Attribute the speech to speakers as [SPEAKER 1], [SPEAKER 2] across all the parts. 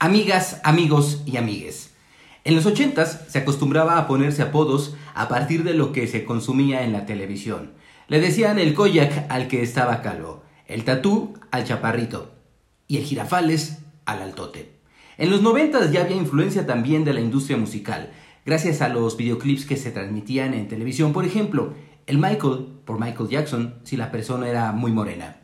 [SPEAKER 1] Amigas, amigos y amigues. En los ochentas se acostumbraba a ponerse apodos a partir de lo que se consumía en la televisión. Le decían el koyak al que estaba calvo, el tatú al chaparrito y el girafales al altote. En los noventas ya había influencia también de la industria musical, gracias a los videoclips que se transmitían en televisión. Por ejemplo, el Michael por Michael Jackson si la persona era muy morena.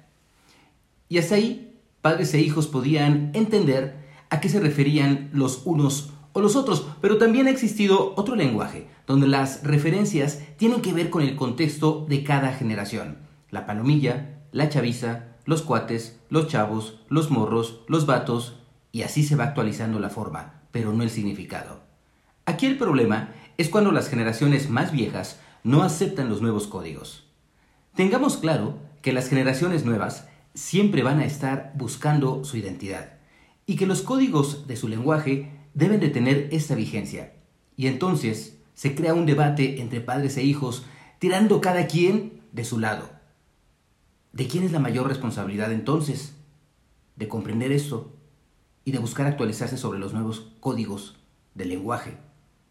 [SPEAKER 1] Y hasta ahí, padres e hijos podían entender a qué se referían los unos o los otros, pero también ha existido otro lenguaje, donde las referencias tienen que ver con el contexto de cada generación. La palomilla, la chaviza, los cuates, los chavos, los morros, los vatos, y así se va actualizando la forma, pero no el significado. Aquí el problema es cuando las generaciones más viejas no aceptan los nuevos códigos. Tengamos claro que las generaciones nuevas siempre van a estar buscando su identidad y que los códigos de su lenguaje deben de tener esta vigencia. Y entonces se crea un debate entre padres e hijos, tirando cada quien de su lado. ¿De quién es la mayor responsabilidad entonces? De comprender esto y de buscar actualizarse sobre los nuevos códigos del lenguaje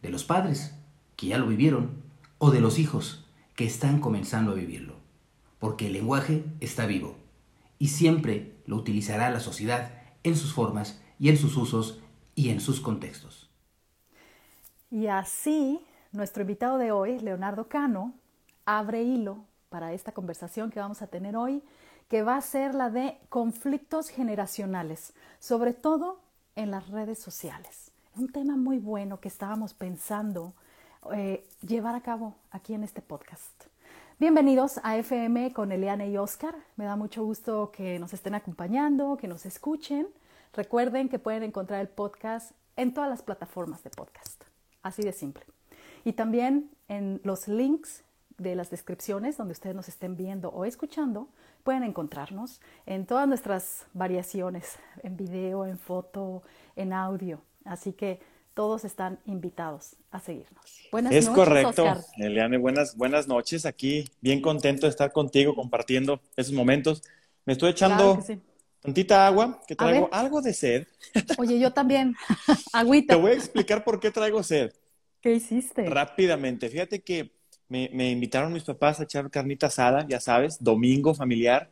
[SPEAKER 1] de los padres, que ya lo vivieron, o de los hijos, que están comenzando a vivirlo. Porque el lenguaje está vivo y siempre lo utilizará la sociedad en sus formas y en sus usos y en sus contextos.
[SPEAKER 2] Y así, nuestro invitado de hoy, Leonardo Cano, abre hilo para esta conversación que vamos a tener hoy, que va a ser la de conflictos generacionales, sobre todo en las redes sociales. Un tema muy bueno que estábamos pensando eh, llevar a cabo aquí en este podcast. Bienvenidos a FM con Eliane y Oscar. Me da mucho gusto que nos estén acompañando, que nos escuchen. Recuerden que pueden encontrar el podcast en todas las plataformas de podcast. Así de simple. Y también en los links de las descripciones donde ustedes nos estén viendo o escuchando, pueden encontrarnos en todas nuestras variaciones, en video, en foto, en audio. Así que todos están invitados a seguirnos.
[SPEAKER 3] Buenas es correcto, Eliane, buenas, buenas noches. Aquí bien contento de estar contigo compartiendo esos momentos. Me estoy echando tantita agua, que traigo algo de sed.
[SPEAKER 2] Oye, yo también. Agüita.
[SPEAKER 3] Te voy a explicar por qué traigo sed.
[SPEAKER 2] ¿Qué hiciste?
[SPEAKER 3] Rápidamente. Fíjate que me, me invitaron mis papás a echar carnita asada, ya sabes, domingo familiar.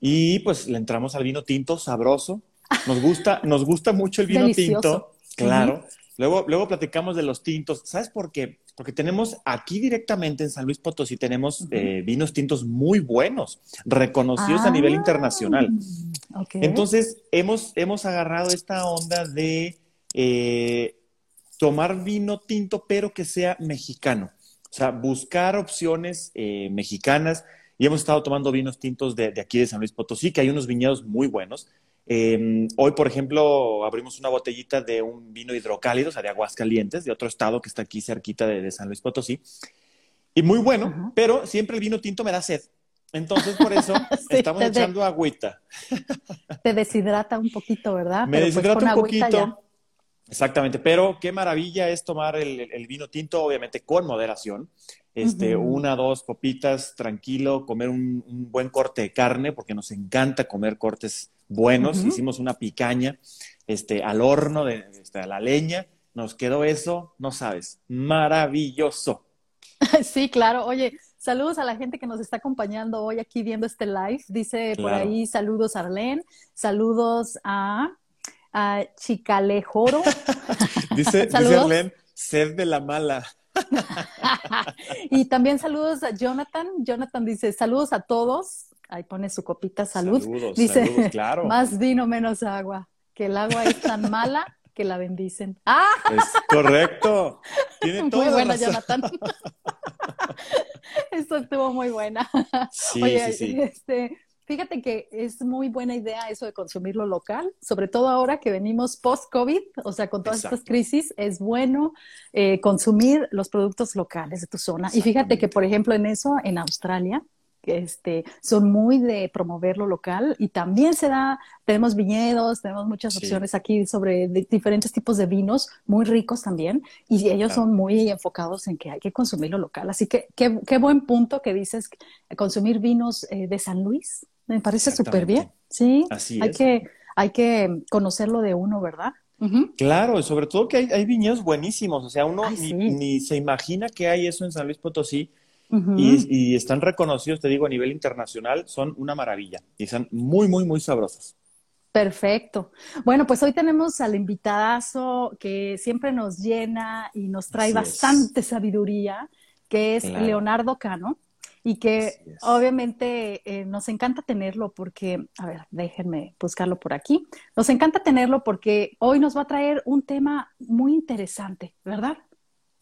[SPEAKER 3] Y pues le entramos al vino tinto sabroso. Nos gusta, nos gusta mucho el vino tinto. Claro. Luego, luego platicamos de los tintos. ¿Sabes por qué? Porque tenemos aquí directamente en San Luis Potosí, tenemos eh, vinos tintos muy buenos, reconocidos a nivel ah, internacional. Entonces, hemos, hemos agarrado esta onda de eh, tomar vino tinto, pero que sea mexicano. O sea, buscar opciones eh, mexicanas. Y hemos estado tomando vinos tintos de, de, aquí de San Luis Potosí, que hay unos viñedos muy buenos. Em, hoy, por ejemplo, abrimos una botellita de un vino hidrocálido, o sea, de Aguascalientes, de otro estado que está aquí cerquita de, San Luis Potosí. Y muy bueno, pero siempre el vino tinto me da sed. Entonces, por eso estamos echando agüita.
[SPEAKER 2] Te deshidrata un poquito, ¿verdad?
[SPEAKER 3] Me pues, deshidrata un poquito. Exactamente, pero qué maravilla es tomar el, vino tinto, obviamente con moderación. Este, una, dos copitas, tranquilo, comer un, un, buen corte de carne, porque nos encanta comer cortes buenos, hicimos una picaña este, al horno, de, este, a la leña, nos quedó eso, no sabes, maravilloso.
[SPEAKER 2] Sí, claro. Oye, saludos a la gente que nos está acompañando hoy aquí viendo este live. Dice por ahí saludos a Arlene, saludos a, a Chicalejoro.
[SPEAKER 3] dice, dice Arlene, sed de la mala.
[SPEAKER 2] y también saludos a Jonathan. Jonathan dice, saludos a todos. Ahí pone su copita salud. Dice,
[SPEAKER 3] claro.
[SPEAKER 2] más vino, menos agua. Que el agua es tan mala que la bendicen. ¡Ah!
[SPEAKER 3] Es correcto. Tiene
[SPEAKER 2] muy buena, Jonathan. Esto estuvo muy buena.
[SPEAKER 3] Sí, sí, sí.
[SPEAKER 2] Este, fíjate que es muy buena idea eso de consumir lo local, sobre todo ahora que venimos post-COVID, o sea, con todas estas crisis, es bueno eh, consumir los productos locales de tu zona. Y fíjate que, por ejemplo, en eso, en Australia, este, son muy de promover lo local y también se da, tenemos viñedos, tenemos muchas opciones aquí sobre diferentes tipos de vinos muy ricos también y ellos son muy enfocados en que hay que consumir lo local. Así que qué, qué buen punto que dices, consumir vinos eh, de San Luis, me parece súper bien. Sí, hay, que, hay que conocerlo de uno, ¿verdad?
[SPEAKER 3] Claro, y sobre todo que hay, viñedos buenísimos, o sea, uno ni, se imagina que hay eso en San Luis Potosí y, están reconocidos, te digo, a nivel internacional, son una maravilla y están muy, muy, muy sabrosos.
[SPEAKER 2] Perfecto. Bueno, pues hoy tenemos al invitadazo que siempre nos llena y nos trae bastante sabiduría, que es Leonardo Cano y que obviamente eh, nos encanta tenerlo porque, a ver, déjenme buscarlo por aquí. Nos encanta tenerlo porque hoy nos va a traer un tema muy interesante, ¿verdad?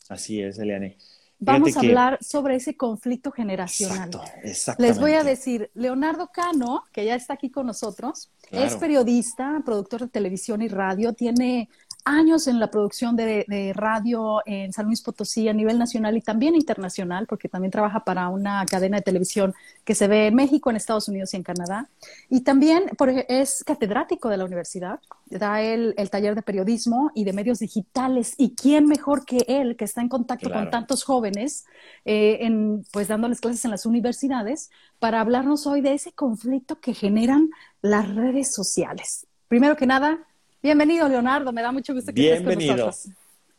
[SPEAKER 3] Así es, Eliane.
[SPEAKER 2] Vamos a hablar sobre ese conflicto generacional.
[SPEAKER 3] Exacto,
[SPEAKER 2] Les voy a decir, Leonardo Cano, que ya está aquí con nosotros, es periodista, productor de televisión y radio, tiene años en la producción de, radio en San Luis Potosí a nivel nacional y también internacional, porque también trabaja para una cadena de televisión que se ve en México, en Estados Unidos y en Canadá. Y también es catedrático de la universidad, da el, el, taller de periodismo y de medios digitales. ¿Y quién mejor que él, que está en contacto con tantos jóvenes, eh, en, pues dándoles clases en las universidades, para hablarnos hoy de ese conflicto que generan las redes sociales? Primero que nada, Bienvenido, Leonardo. Me da mucho gusto que estés con nosotros.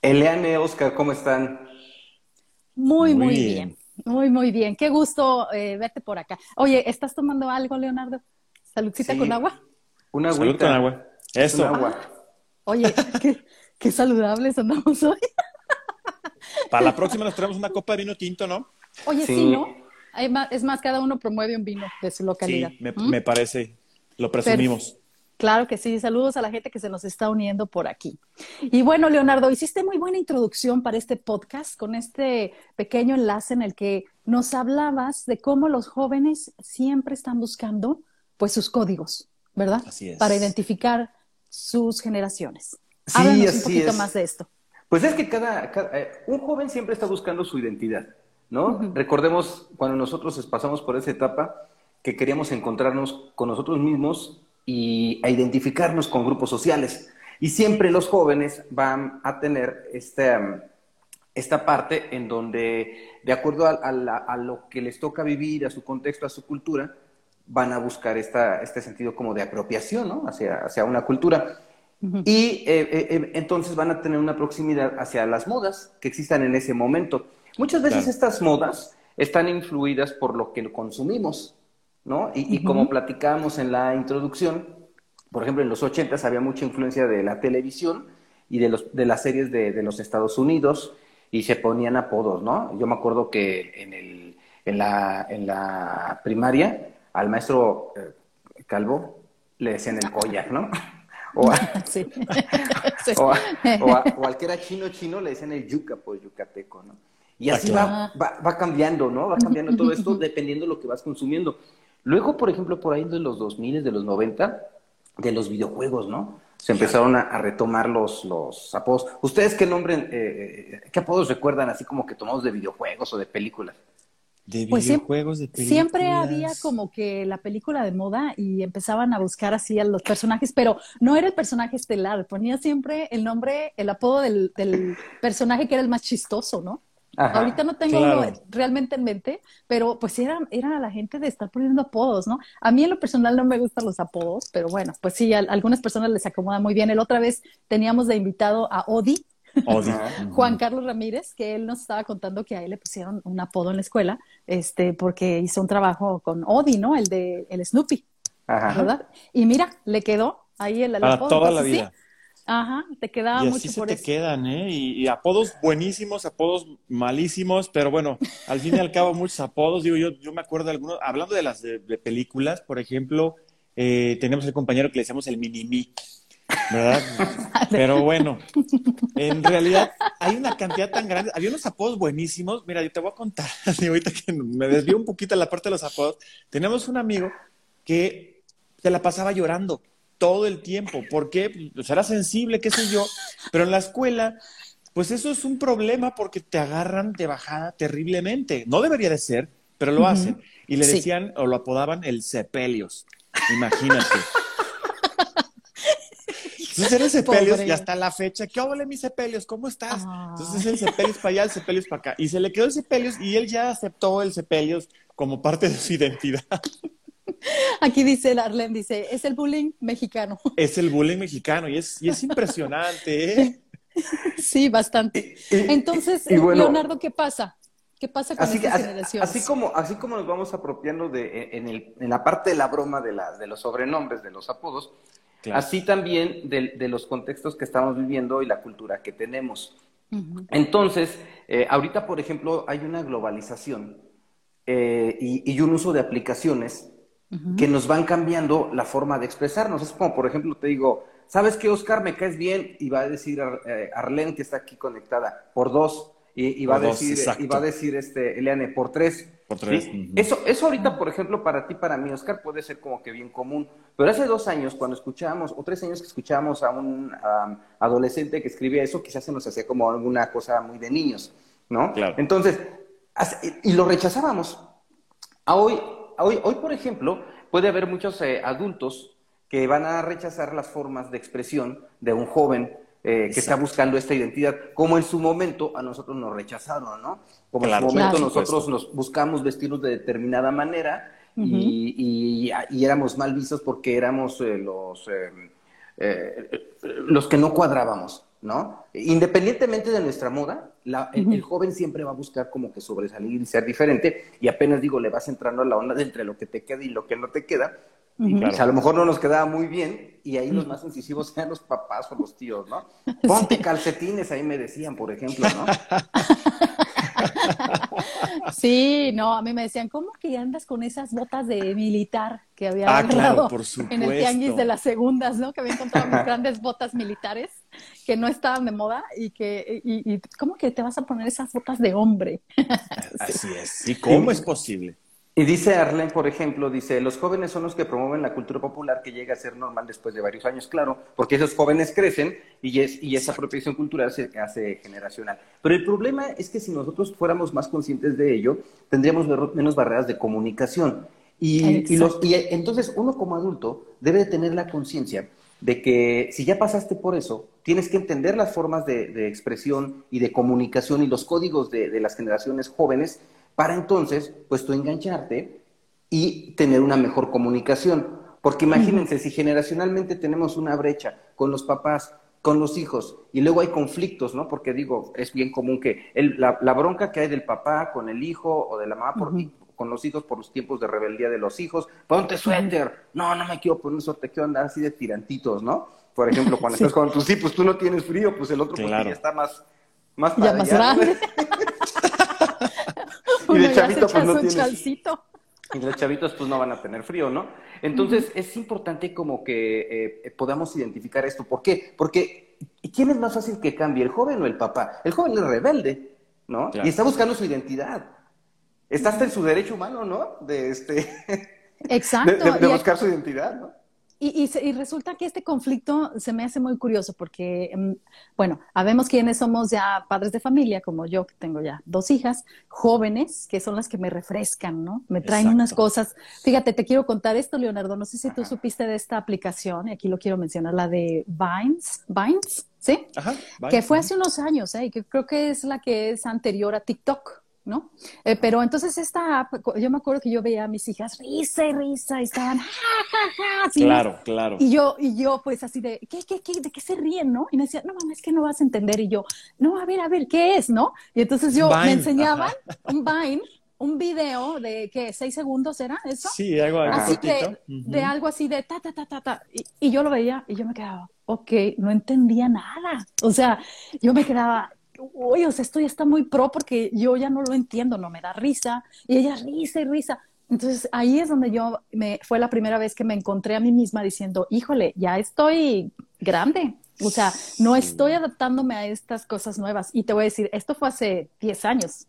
[SPEAKER 1] Eliane, Oscar, ¿cómo están?
[SPEAKER 2] Muy, muy, bien. Muy, muy bien. Qué gusto eh, verte por acá. Oye, ¿estás tomando algo, Leonardo? ¿Saludcita con agua?
[SPEAKER 3] Una Salud con agua. Eso. agua.
[SPEAKER 2] oye, qué, saludables andamos hoy.
[SPEAKER 3] Para la próxima nos traemos una copa de vino tinto, ¿no?
[SPEAKER 2] Oye, sí, ¿no? Es más, cada uno promueve un vino de su localidad.
[SPEAKER 3] Sí, me, ¿Mm? me parece. Lo presumimos.
[SPEAKER 2] Claro que sí, saludos a la gente que se nos está uniendo por aquí. Y bueno, Leonardo, hiciste muy buena introducción para este podcast con este pequeño enlace en el que nos hablabas de cómo los jóvenes siempre están buscando pues sus códigos, ¿verdad?
[SPEAKER 3] Así es.
[SPEAKER 2] Para identificar sus generaciones.
[SPEAKER 1] Sí, Háblanos
[SPEAKER 2] un poquito más de esto.
[SPEAKER 1] Pues es que cada, eh, un joven siempre está buscando su identidad, ¿no? Recordemos cuando nosotros pasamos por esa etapa que queríamos encontrarnos con nosotros mismos y a identificarnos con grupos sociales. Y siempre los jóvenes van a tener este, esta parte en donde, de acuerdo a, lo que les toca vivir, a su contexto, a su cultura, van a buscar esta, este sentido como de apropiación ¿no? hacia, hacia una cultura. Y eh, eh, eh, entonces van a tener una proximidad hacia las modas que existan en ese momento. Muchas veces estas modas están influidas por lo que consumimos. ¿No? Y, como platicábamos en la introducción, por ejemplo, en los 80 había mucha influencia de la televisión y de, los, de las series de, los Estados Unidos y se ponían apodos, ¿no? Yo me acuerdo que en, el, en, la, en la primaria al maestro eh, Calvo le decían el Koyak, ¿no? O, sí. o, o, al que era chino chino le decían el yuca, pues yucateco, ¿no? Y así va, va, va, cambiando, ¿no? Va cambiando todo esto dependiendo de lo que vas consumiendo. Luego, por ejemplo, por ahí de los 2000, de los 90, de los videojuegos, ¿no? Se empezaron a, retomar los, los apodos. ¿Ustedes qué nombre, eh, eh, qué apodos recuerdan así como que tomados de videojuegos o de películas?
[SPEAKER 3] De pues videojuegos, de películas.
[SPEAKER 2] Siempre había como que la película de moda y empezaban a buscar así a los personajes, pero no era el personaje estelar, ponía siempre el nombre, el apodo del, del personaje que era el más chistoso, ¿no? Ahorita no tengo realmente en mente, pero pues era, era la gente de estar poniendo apodos, ¿no? A mí en lo personal no me gustan los apodos, pero bueno, pues sí, a, algunas personas les acomoda muy bien. El otra vez teníamos de invitado a Odi, Juan Carlos Ramírez, que él nos estaba contando que a él le pusieron un apodo en la escuela, este, porque hizo un trabajo con Odi, ¿no? El de el Snoopy, ¿verdad? Y mira, le quedó ahí el,
[SPEAKER 3] apodo. toda la vida.
[SPEAKER 2] Ajá, te quedaba y
[SPEAKER 3] así se te quedan, ¿eh? Y, apodos buenísimos, apodos malísimos, pero bueno, al fin y al cabo muchos apodos. Digo, yo, yo me acuerdo de algunos, hablando de las de, películas, por ejemplo, eh, tenemos el compañero que le decíamos el mini ¿verdad? pero bueno, en realidad hay una cantidad tan grande. Había unos apodos buenísimos. Mira, yo te voy a contar, ahorita que me desvío un poquito a la parte de los apodos. Tenemos un amigo que se la pasaba llorando todo el tiempo. ¿Por qué? Pues era sensible, qué sé yo, pero en la escuela, pues eso es un problema porque te agarran de bajada terriblemente. No debería de ser, pero lo hacen. Y le decían o lo apodaban el Sepelios. Imagínate. Entonces era el Sepelios y hasta la fecha, ¿qué hola mi Sepelios? ¿Cómo estás? Entonces el Sepelios para allá, el Sepelios para acá. Y se le quedó el Sepelios y él ya aceptó el Sepelios como parte de su identidad.
[SPEAKER 2] Aquí dice Arlen, dice, es el bullying mexicano.
[SPEAKER 3] Es el bullying mexicano y es, y es impresionante, ¿eh?
[SPEAKER 2] Sí, bastante. Entonces, Leonardo, ¿qué pasa? ¿Qué pasa con
[SPEAKER 1] así,
[SPEAKER 2] estas generaciones?
[SPEAKER 1] Así como, así como nos vamos apropiando de, en, el, en la parte de la broma de, la, de los sobrenombres, de los apodos, así también de, los contextos que estamos viviendo y la cultura que tenemos. Entonces, eh, ahorita, por ejemplo, hay una globalización eh, y, un uso de aplicaciones que nos van cambiando la forma de expresarnos. Es como, por ejemplo, te digo, ¿sabes qué, Oscar? Me caes bien y va a decir eh, Arlene, que está aquí conectada, por dos. Y, va a decir, y va a decir este, Eliane, por tres.
[SPEAKER 3] Por tres.
[SPEAKER 1] eso, eso ahorita, por ejemplo, para ti, para mí, Oscar, puede ser como que bien común. Pero hace dos años, cuando escuchábamos, o tres años que escuchábamos a un adolescente que escribía eso, quizás se nos hacía como alguna cosa muy de niños, ¿no?
[SPEAKER 3] Claro.
[SPEAKER 1] Entonces, y lo rechazábamos. hoy, hoy, hoy, por ejemplo, puede haber muchos eh, adultos que van a rechazar las formas de expresión de un joven eh, que está buscando esta identidad, como en su momento a nosotros nos rechazaron, ¿no? Como en su momento nosotros nos buscamos vestirnos de determinada manera y, éramos mal vistos porque éramos eh, los, eh, los que no cuadrábamos, ¿no? Independientemente de nuestra moda, el, joven siempre va a buscar como que sobresalir y ser diferente y apenas digo, le vas entrando a la onda de entre lo que te queda y lo que no te queda, a lo mejor no nos quedaba muy bien y ahí los más incisivos eran los papás o los tíos, ¿no? Ponte calcetines, ahí me decían, por ejemplo, ¿no?
[SPEAKER 2] Sí, no, a mí me decían, ¿cómo que andas con esas botas de militar que había
[SPEAKER 3] ah, claro,
[SPEAKER 2] en el tianguis de las segundas, ¿no? Que había encontrado mis grandes botas militares que no estaban de moda y que, y, ¿cómo que te vas a poner esas botas de hombre?
[SPEAKER 3] Así es. ¿Y cómo es posible?
[SPEAKER 1] Y dice Arlen, por ejemplo, dice, los jóvenes son los que promueven la cultura popular que llega a ser normal después de varios años, claro, porque esos jóvenes crecen y, es, y esa apropiación cultural se hace generacional. Pero el problema es que si nosotros fuéramos más conscientes de ello, tendríamos menos barreras de comunicación. Y, los, y entonces uno como adulto debe de tener la conciencia de que si ya pasaste por eso, tienes que entender las formas de, expresión y de comunicación y los códigos de, de las generaciones jóvenes para entonces, pues tú engancharte y tener una mejor comunicación. Porque imagínense, si generacionalmente tenemos una brecha con los papás, con los hijos, y luego hay conflictos, ¿no? Porque digo, es bien común que la, bronca que hay del papá con el hijo o de la mamá por, con los hijos por los tiempos de rebeldía de los hijos, ponte suéter, no, no me quiero poner suéter, quiero andar así de tirantitos, ¿no? Por ejemplo, cuando estás con tus hijos, pues tú no tienes frío, pues el otro pues, ya está más, más
[SPEAKER 2] ya más grande.
[SPEAKER 1] y de chavito, pues no tienes... Y los chavitos pues no van a tener frío, ¿no? Entonces es importante como que eh, podamos identificar esto. ¿Por qué? Porque ¿quién es más fácil que cambie, el joven o el papá? El joven es rebelde, ¿no? Y está buscando su identidad. Está hasta en su derecho humano, ¿no? De este...
[SPEAKER 2] Exacto.
[SPEAKER 1] de buscar su identidad, ¿no?
[SPEAKER 2] Y, y, resulta que este conflicto se me hace muy curioso porque, mm, bueno, habemos quienes somos ya padres de familia, como yo, que tengo ya dos hijas, jóvenes, que son las que me refrescan, ¿no? Me traen unas cosas. Fíjate, te quiero contar esto, Leonardo. No sé si tú supiste de esta aplicación, y aquí lo quiero mencionar, la de Vines, Vines, ¿sí? Ajá, que fue hace unos años, ¿eh? Y que creo que es la que es anterior a TikTok. ¿No? Eh, pero entonces esta app, yo me acuerdo que yo veía a mis hijas risa y risa y estaban ja, ja,
[SPEAKER 3] Claro, claro.
[SPEAKER 2] Y yo, y yo pues así de, ¿qué, qué, qué, de qué se ríen, no? Y me decían, no, mamá, es que no vas a entender. Y yo, no, a ver, a ver, ¿qué es, no? Y entonces yo me enseñaban un Vine, un video de, ¿qué? ¿Seis segundos era eso?
[SPEAKER 3] Sí, algo
[SPEAKER 2] así. de, de algo así de ta, ta, ta, ta, ta. Y, y yo lo veía y yo me quedaba, ok, no entendía nada. O sea, yo me quedaba, uy, o sea, esto ya está muy pro porque yo ya no lo entiendo, no me da risa, y ella risa y risa. Entonces ahí es donde yo me fue la primera vez que me encontré a mí misma diciendo, híjole, ya estoy grande. O sea, no estoy adaptándome a estas cosas nuevas. Y te voy a decir, esto fue hace 10 años.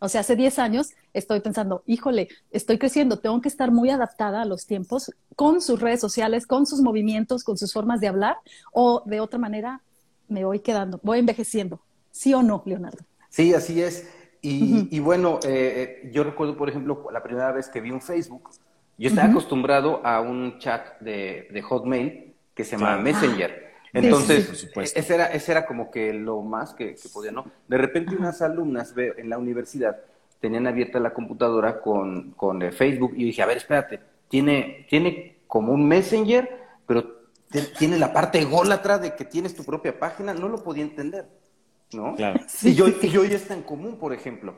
[SPEAKER 2] O sea, hace 10 años estoy pensando, híjole, estoy creciendo, tengo que estar muy adaptada a los tiempos con sus redes sociales, con sus movimientos, con sus formas de hablar, o de otra manera me voy quedando, voy envejeciendo. ¿Sí o no, Leonardo?
[SPEAKER 1] Sí, así es. Y, bueno, eh, eh, yo recuerdo, por ejemplo, la primera vez que vi un Facebook, yo estaba acostumbrado a un chat de, Hotmail que se llama Messenger. Ah, Entonces, ese, era, ese era como que lo más que, podía, ¿no? De repente unas alumnas en la universidad tenían abierta la computadora con, con eh, Facebook y dije, a ver, espérate, tiene, tiene como un messenger, pero tiene la parte ególatra de que tienes tu propia página, no lo podía entender, ¿no?
[SPEAKER 3] Claro.
[SPEAKER 1] Y, hoy, y hoy está en común, por ejemplo.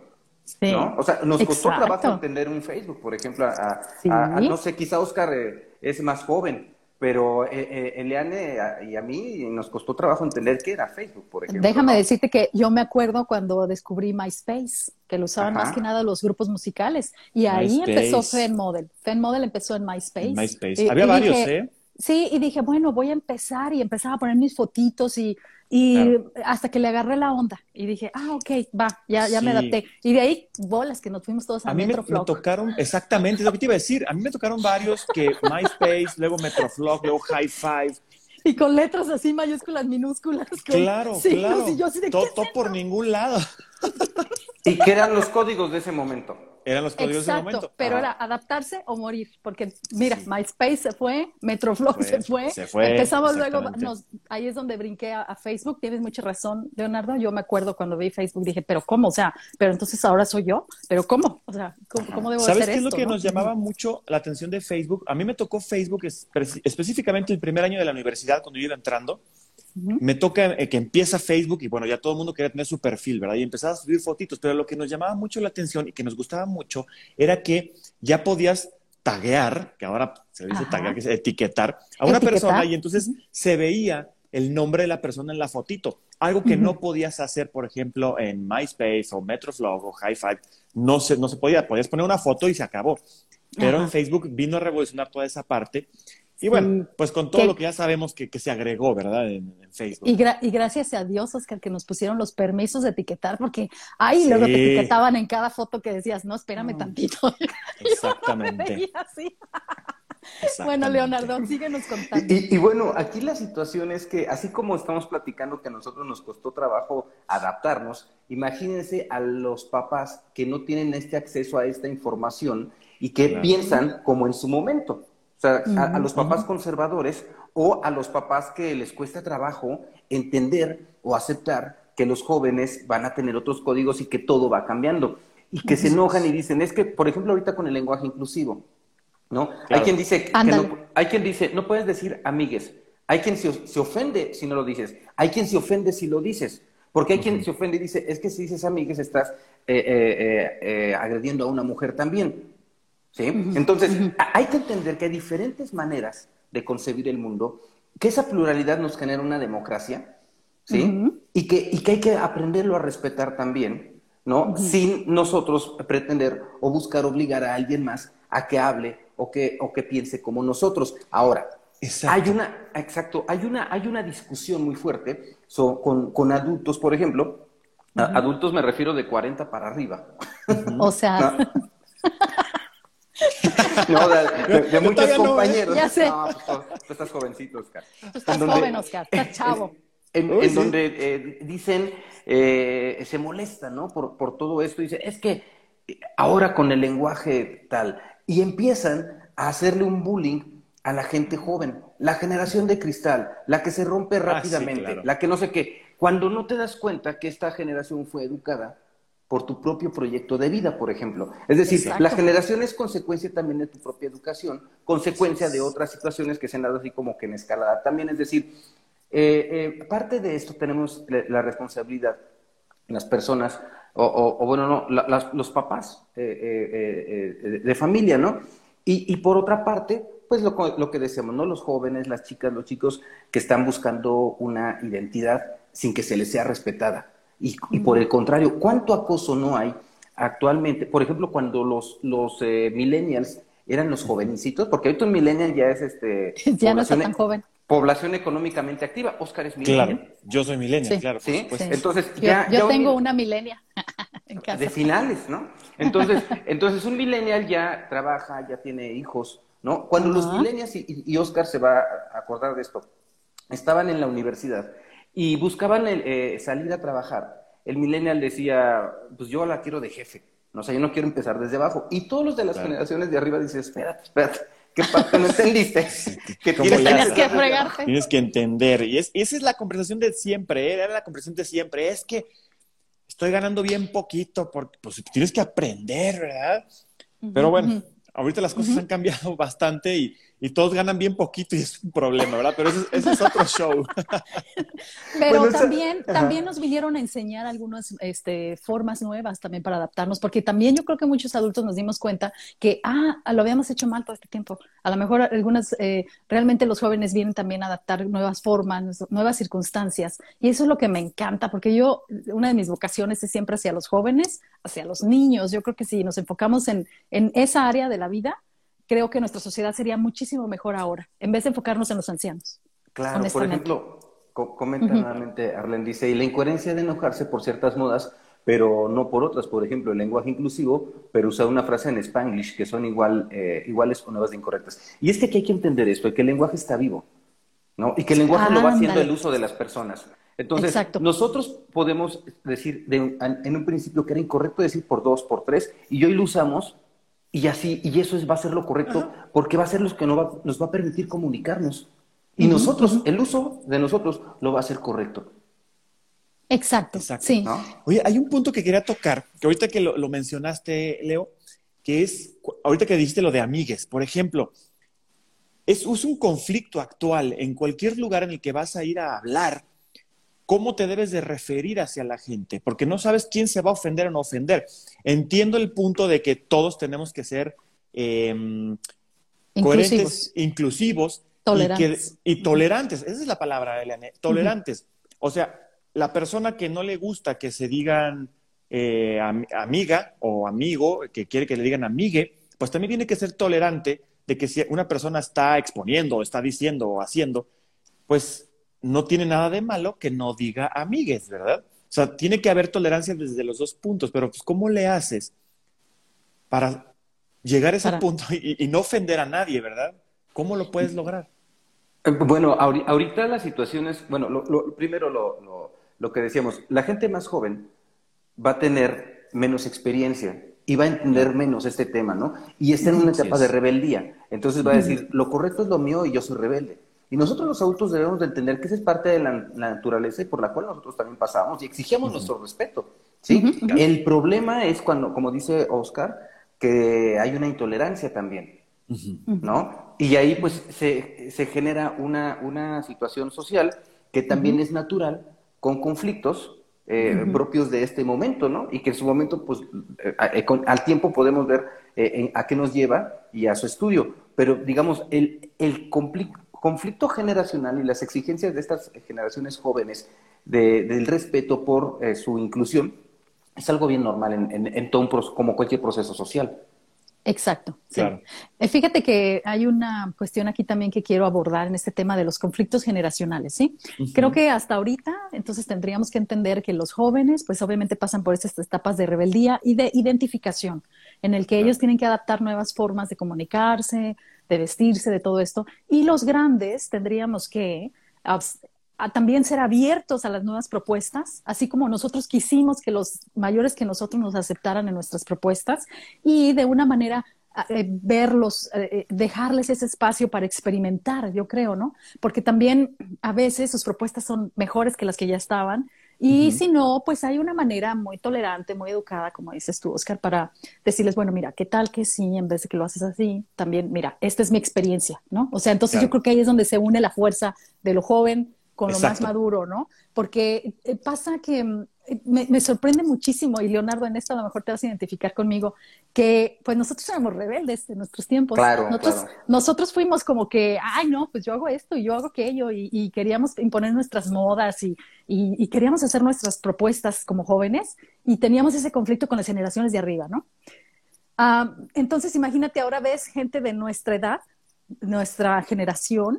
[SPEAKER 1] ¿no? O sea, nos costó trabajo entender un Facebook, por ejemplo, a, no sé, quizá Oscar eh, es más joven, pero eh, eh, Eliane y a mí nos costó trabajo entender qué era Facebook, por ejemplo.
[SPEAKER 2] Déjame decirte que yo me acuerdo cuando descubrí MySpace, que lo usaban más que nada los grupos musicales, y ahí empezó Fan Model. Fan Model empezó en MySpace.
[SPEAKER 3] MySpace. Había varios, ¿eh?
[SPEAKER 2] Sí, y dije, bueno, voy a empezar y empezaba a poner mis fotitos y y hasta que le agarré la onda y dije, ah, ok, va, ya, ya me adapté. Y de ahí, bolas, que nos fuimos todos a, a mí
[SPEAKER 3] me, me, tocaron, exactamente, es lo que te iba a decir. A mí me tocaron varios que MySpace, luego Metroflog, luego High Five.
[SPEAKER 2] Y con letras así mayúsculas, minúsculas.
[SPEAKER 3] Claro, claro. todo, por ningún lado.
[SPEAKER 1] ¿Y qué eran los códigos de ese momento?
[SPEAKER 3] Eran los códigos de ese momento.
[SPEAKER 2] Pero era adaptarse o morir, porque mira, MySpace se fue, Metroflog se fue, se fue empezamos luego, ahí es donde brinqué a, Facebook, tienes mucha razón, Leonardo, yo me acuerdo cuando vi Facebook, dije, pero ¿cómo? O sea, pero entonces ahora soy yo, pero ¿cómo? O sea, ¿cómo, debo
[SPEAKER 3] ¿Sabes
[SPEAKER 2] qué
[SPEAKER 3] es lo que nos llamaba mucho la atención de Facebook? A mí me tocó Facebook específicamente el primer año de la universidad, cuando yo iba entrando, me toca eh, que empieza Facebook y bueno, ya todo el mundo quería tener su perfil, ¿verdad? Y empezaba a subir fotitos, pero lo que nos llamaba mucho la atención y que nos gustaba mucho era que ya podías taguear, que ahora se dice taguear, que es etiquetar a una persona y entonces se veía el nombre de la persona en la fotito. Algo que no podías hacer, por ejemplo, en MySpace o Metroflog o High Five, no se, no se podía. Podías poner una foto y se acabó. Pero en Facebook vino a revolucionar toda esa parte y bueno, pues con todo lo que ya sabemos que, se agregó, ¿verdad? En, Facebook.
[SPEAKER 2] Y, y, gracias a Dios, Oscar, que nos pusieron los permisos de etiquetar, porque ahí luego te etiquetaban en cada foto que decías, no, espérame tantito.
[SPEAKER 3] Exactamente.
[SPEAKER 2] Bueno, Leonardo, síguenos contando.
[SPEAKER 1] Y, y, bueno, aquí la situación es que, así como estamos platicando que a nosotros nos costó trabajo adaptarnos, imagínense a los papás que no tienen este acceso a esta información y que piensan como en su momento. A, los papás conservadores o a los papás que les cuesta trabajo entender o aceptar que los jóvenes van a tener otros códigos y que todo va cambiando. Y que se enojan y dicen, es que, por ejemplo, ahorita con el lenguaje inclusivo, ¿no? Hay quien dice que no, hay quien dice, no puedes decir amigues. Hay quien se, ofende si no lo dices. Hay quien se ofende si lo dices. Porque hay quien se ofende y dice, es que si dices amigues estás eh, eh, eh, agrediendo a una mujer también. Entonces, hay que entender que hay diferentes maneras de concebir el mundo, que esa pluralidad nos genera una democracia, ¿sí? y, que, y que hay que aprenderlo a respetar también, ¿no? Sin nosotros pretender o buscar obligar a alguien más a que hable o que, o que piense como nosotros. Ahora, hay una, exacto, hay una, hay una discusión muy fuerte con, adultos, por ejemplo, adultos me refiero de 40 para arriba.
[SPEAKER 2] O sea...
[SPEAKER 1] No, de, muchos compañeros.
[SPEAKER 2] Ya sé.
[SPEAKER 1] No, pues, tú, estás jovencito, Oscar.
[SPEAKER 2] Tú estás joven, Oscar, estás chavo.
[SPEAKER 1] En, donde eh, dicen, eh, se molesta, ¿no? Por, por todo esto. Dice, es que ahora con el lenguaje tal. Y empiezan a hacerle un bullying a la gente joven. La generación de cristal, la que se rompe ah, rápidamente, la que no sé qué. Cuando no te das cuenta que esta generación fue educada por tu propio proyecto de vida, por ejemplo. Es decir, la generación es consecuencia también de tu propia educación, consecuencia de otras situaciones que se han dado así como que en escalada también. Es decir, eh, eh, parte de esto tenemos la, responsabilidad, las personas, o, bueno, no, los papás eh, de familia, ¿no? Y, por otra parte, pues lo, lo que decíamos, ¿no? Los jóvenes, las chicas, los chicos que están buscando una identidad sin que se les sea respetada. Y, por el contrario, ¿cuánto acoso no hay actualmente? Por ejemplo, cuando los, los eh, millennials eran los jovencitos, porque ahorita un millennial ya es este...
[SPEAKER 2] ya no está tan joven.
[SPEAKER 1] Población económicamente activa. Oscar es millennial.
[SPEAKER 3] Claro, yo soy millennial, claro.
[SPEAKER 1] ¿Sí? Entonces,
[SPEAKER 2] yo, ya, yo tengo una milenia en casa.
[SPEAKER 1] De finales, ¿no? Entonces, entonces un millennial ya trabaja, ya tiene hijos, ¿no? Cuando los millennials, y, y Oscar se va a acordar de esto, estaban en la universidad y buscaban eh, salir a trabajar. El millennial decía, pues yo la quiero de jefe, no sé, yo no quiero empezar desde abajo. Y todos los de las generaciones de arriba dicen, espérate, espérate, ¿qué parte no entendiste?
[SPEAKER 2] que tienes, que fregarte.
[SPEAKER 3] Tienes que entender. Y, es, esa es la conversación de siempre, ¿eh? era la conversación de siempre. Es que estoy ganando bien poquito, porque pues tienes que aprender, ¿verdad? Pero bueno, ahorita las cosas han cambiado bastante y, y, todos ganan bien poquito y es un problema, ¿verdad? Pero ese, ese es otro show.
[SPEAKER 2] Pero bueno, también, esa... también nos vinieron a enseñar algunas este, formas nuevas también para adaptarnos, porque también yo creo que muchos adultos nos dimos cuenta que, ah, lo habíamos hecho mal todo este tiempo. A lo mejor algunas, eh, realmente los jóvenes vienen también a adaptar nuevas formas, nuevas circunstancias. Y eso es lo que me encanta, porque yo, una de mis vocaciones es siempre hacia los jóvenes, hacia los niños. Yo creo que si nos enfocamos en, en esa área de la vida, creo que nuestra sociedad sería muchísimo mejor ahora, en vez de enfocarnos en los ancianos.
[SPEAKER 1] Claro, por ejemplo, co comenta uh -huh. nuevamente Arlen, dice, y la incoherencia de enojarse por ciertas modas, pero no por otras, por ejemplo, el lenguaje inclusivo, pero usar una frase en spanglish que son igual, eh, iguales o nuevas de incorrectas. Y es que aquí hay que entender esto, que el lenguaje está vivo, ¿no? Y que el lenguaje ah, lo va haciendo el uso de las personas. Entonces, Exacto. nosotros podemos decir de, en un principio que era incorrecto decir por dos, por tres, y hoy lo usamos y así, y eso es, va a ser lo correcto, Ajá. porque va a ser lo que nos va, nos va a permitir comunicarnos. Y uh -huh, nosotros, el uso de nosotros lo va a hacer correcto.
[SPEAKER 2] Exacto, Exacto. sí.
[SPEAKER 3] ¿no? Oye, hay un punto que quería tocar, que ahorita que lo, lo, mencionaste, Leo, que es, ahorita que dijiste lo de amigues, por ejemplo, es, es un conflicto actual en cualquier lugar en el que vas a ir a hablar, cómo te debes de referir hacia la gente, porque no sabes quién se va a ofender o no ofender. Entiendo el punto de que todos tenemos que ser eh, inclusivos. coherentes, inclusivos
[SPEAKER 2] tolerantes.
[SPEAKER 3] Y, que, y, tolerantes. Esa es la palabra, Eliane, tolerantes. Uh -huh. O sea, la persona que no le gusta que se digan eh, am amiga o amigo, que quiere que le digan amigue, pues también tiene que ser tolerante de que si una persona está exponiendo, está diciendo o haciendo, pues no tiene nada de malo que no diga amigues, ¿verdad? O sea, tiene que haber tolerancia desde los dos puntos, pero pues ¿cómo le haces para llegar a ese para... punto y, y, no ofender a nadie, ¿verdad? ¿Cómo lo puedes lograr?
[SPEAKER 1] Eh, bueno, ahorita la situación es, bueno, lo, lo, primero lo, lo, lo que decíamos, la gente más joven va a tener menos experiencia y va a entender menos este tema, ¿no? Y está en una etapa de rebeldía. Entonces va a decir, lo correcto es lo mío y yo soy rebelde. Y nosotros los adultos debemos de entender que esa es parte de la, la naturaleza y por la cual nosotros también pasamos y exigíamos uh -huh. nuestro respeto. ¿sí? Uh -huh. El problema es cuando, como dice Oscar, que hay una intolerancia también, uh -huh. ¿no? Y ahí pues se, se genera una, una situación social que también es natural, con conflictos eh, propios de este momento, ¿no? Y que en su momento, pues, eh, con, al tiempo podemos ver eh, a qué nos lleva y a su estudio. Pero, digamos, el, el conflicto conflicto generacional y las exigencias de estas generaciones jóvenes de, del respeto por eh, su inclusión es algo bien normal en, en, en todo un proceso, como cualquier proceso social.
[SPEAKER 2] Exacto. Sí. Claro. Eh, fíjate que hay una cuestión aquí también que quiero abordar en este tema de los conflictos generacionales, ¿sí? Uh -huh. Creo que hasta ahorita, entonces tendríamos que entender que los jóvenes, pues obviamente pasan por estas etapas de rebeldía y de identificación, en el que claro. ellos tienen que adaptar nuevas formas de comunicarse, de vestirse, de todo esto. Y los grandes tendríamos que también ser abiertos a las nuevas propuestas, así como nosotros quisimos que los mayores que nosotros nos aceptaran en nuestras propuestas y de una manera eh, verlos, eh, dejarles ese espacio para experimentar, yo creo, ¿no? Porque también a veces sus propuestas son mejores que las que ya estaban y uh -huh. si no, pues hay una manera muy tolerante, muy educada, como dices tú, Oscar, para decirles, bueno, mira, ¿qué tal que sí, en vez de que lo haces así? También, mira, esta es mi experiencia, ¿no? O sea, entonces claro. yo creo que ahí es donde se une la fuerza de lo joven con Exacto. lo más maduro, ¿no? Porque eh, pasa que mm, me, me, sorprende muchísimo, y Leonardo, en esto a lo mejor te vas a identificar conmigo, que pues nosotros éramos rebeldes en nuestros tiempos.
[SPEAKER 1] Claro,
[SPEAKER 2] nosotros,
[SPEAKER 1] claro.
[SPEAKER 2] nosotros fuimos como que, ay, no, pues yo hago esto y yo hago aquello, y, y queríamos imponer nuestras modas y, y, y, queríamos hacer nuestras propuestas como jóvenes, y teníamos ese conflicto con las generaciones de arriba, ¿no? Uh, entonces, imagínate, ahora ves gente de nuestra edad, nuestra generación,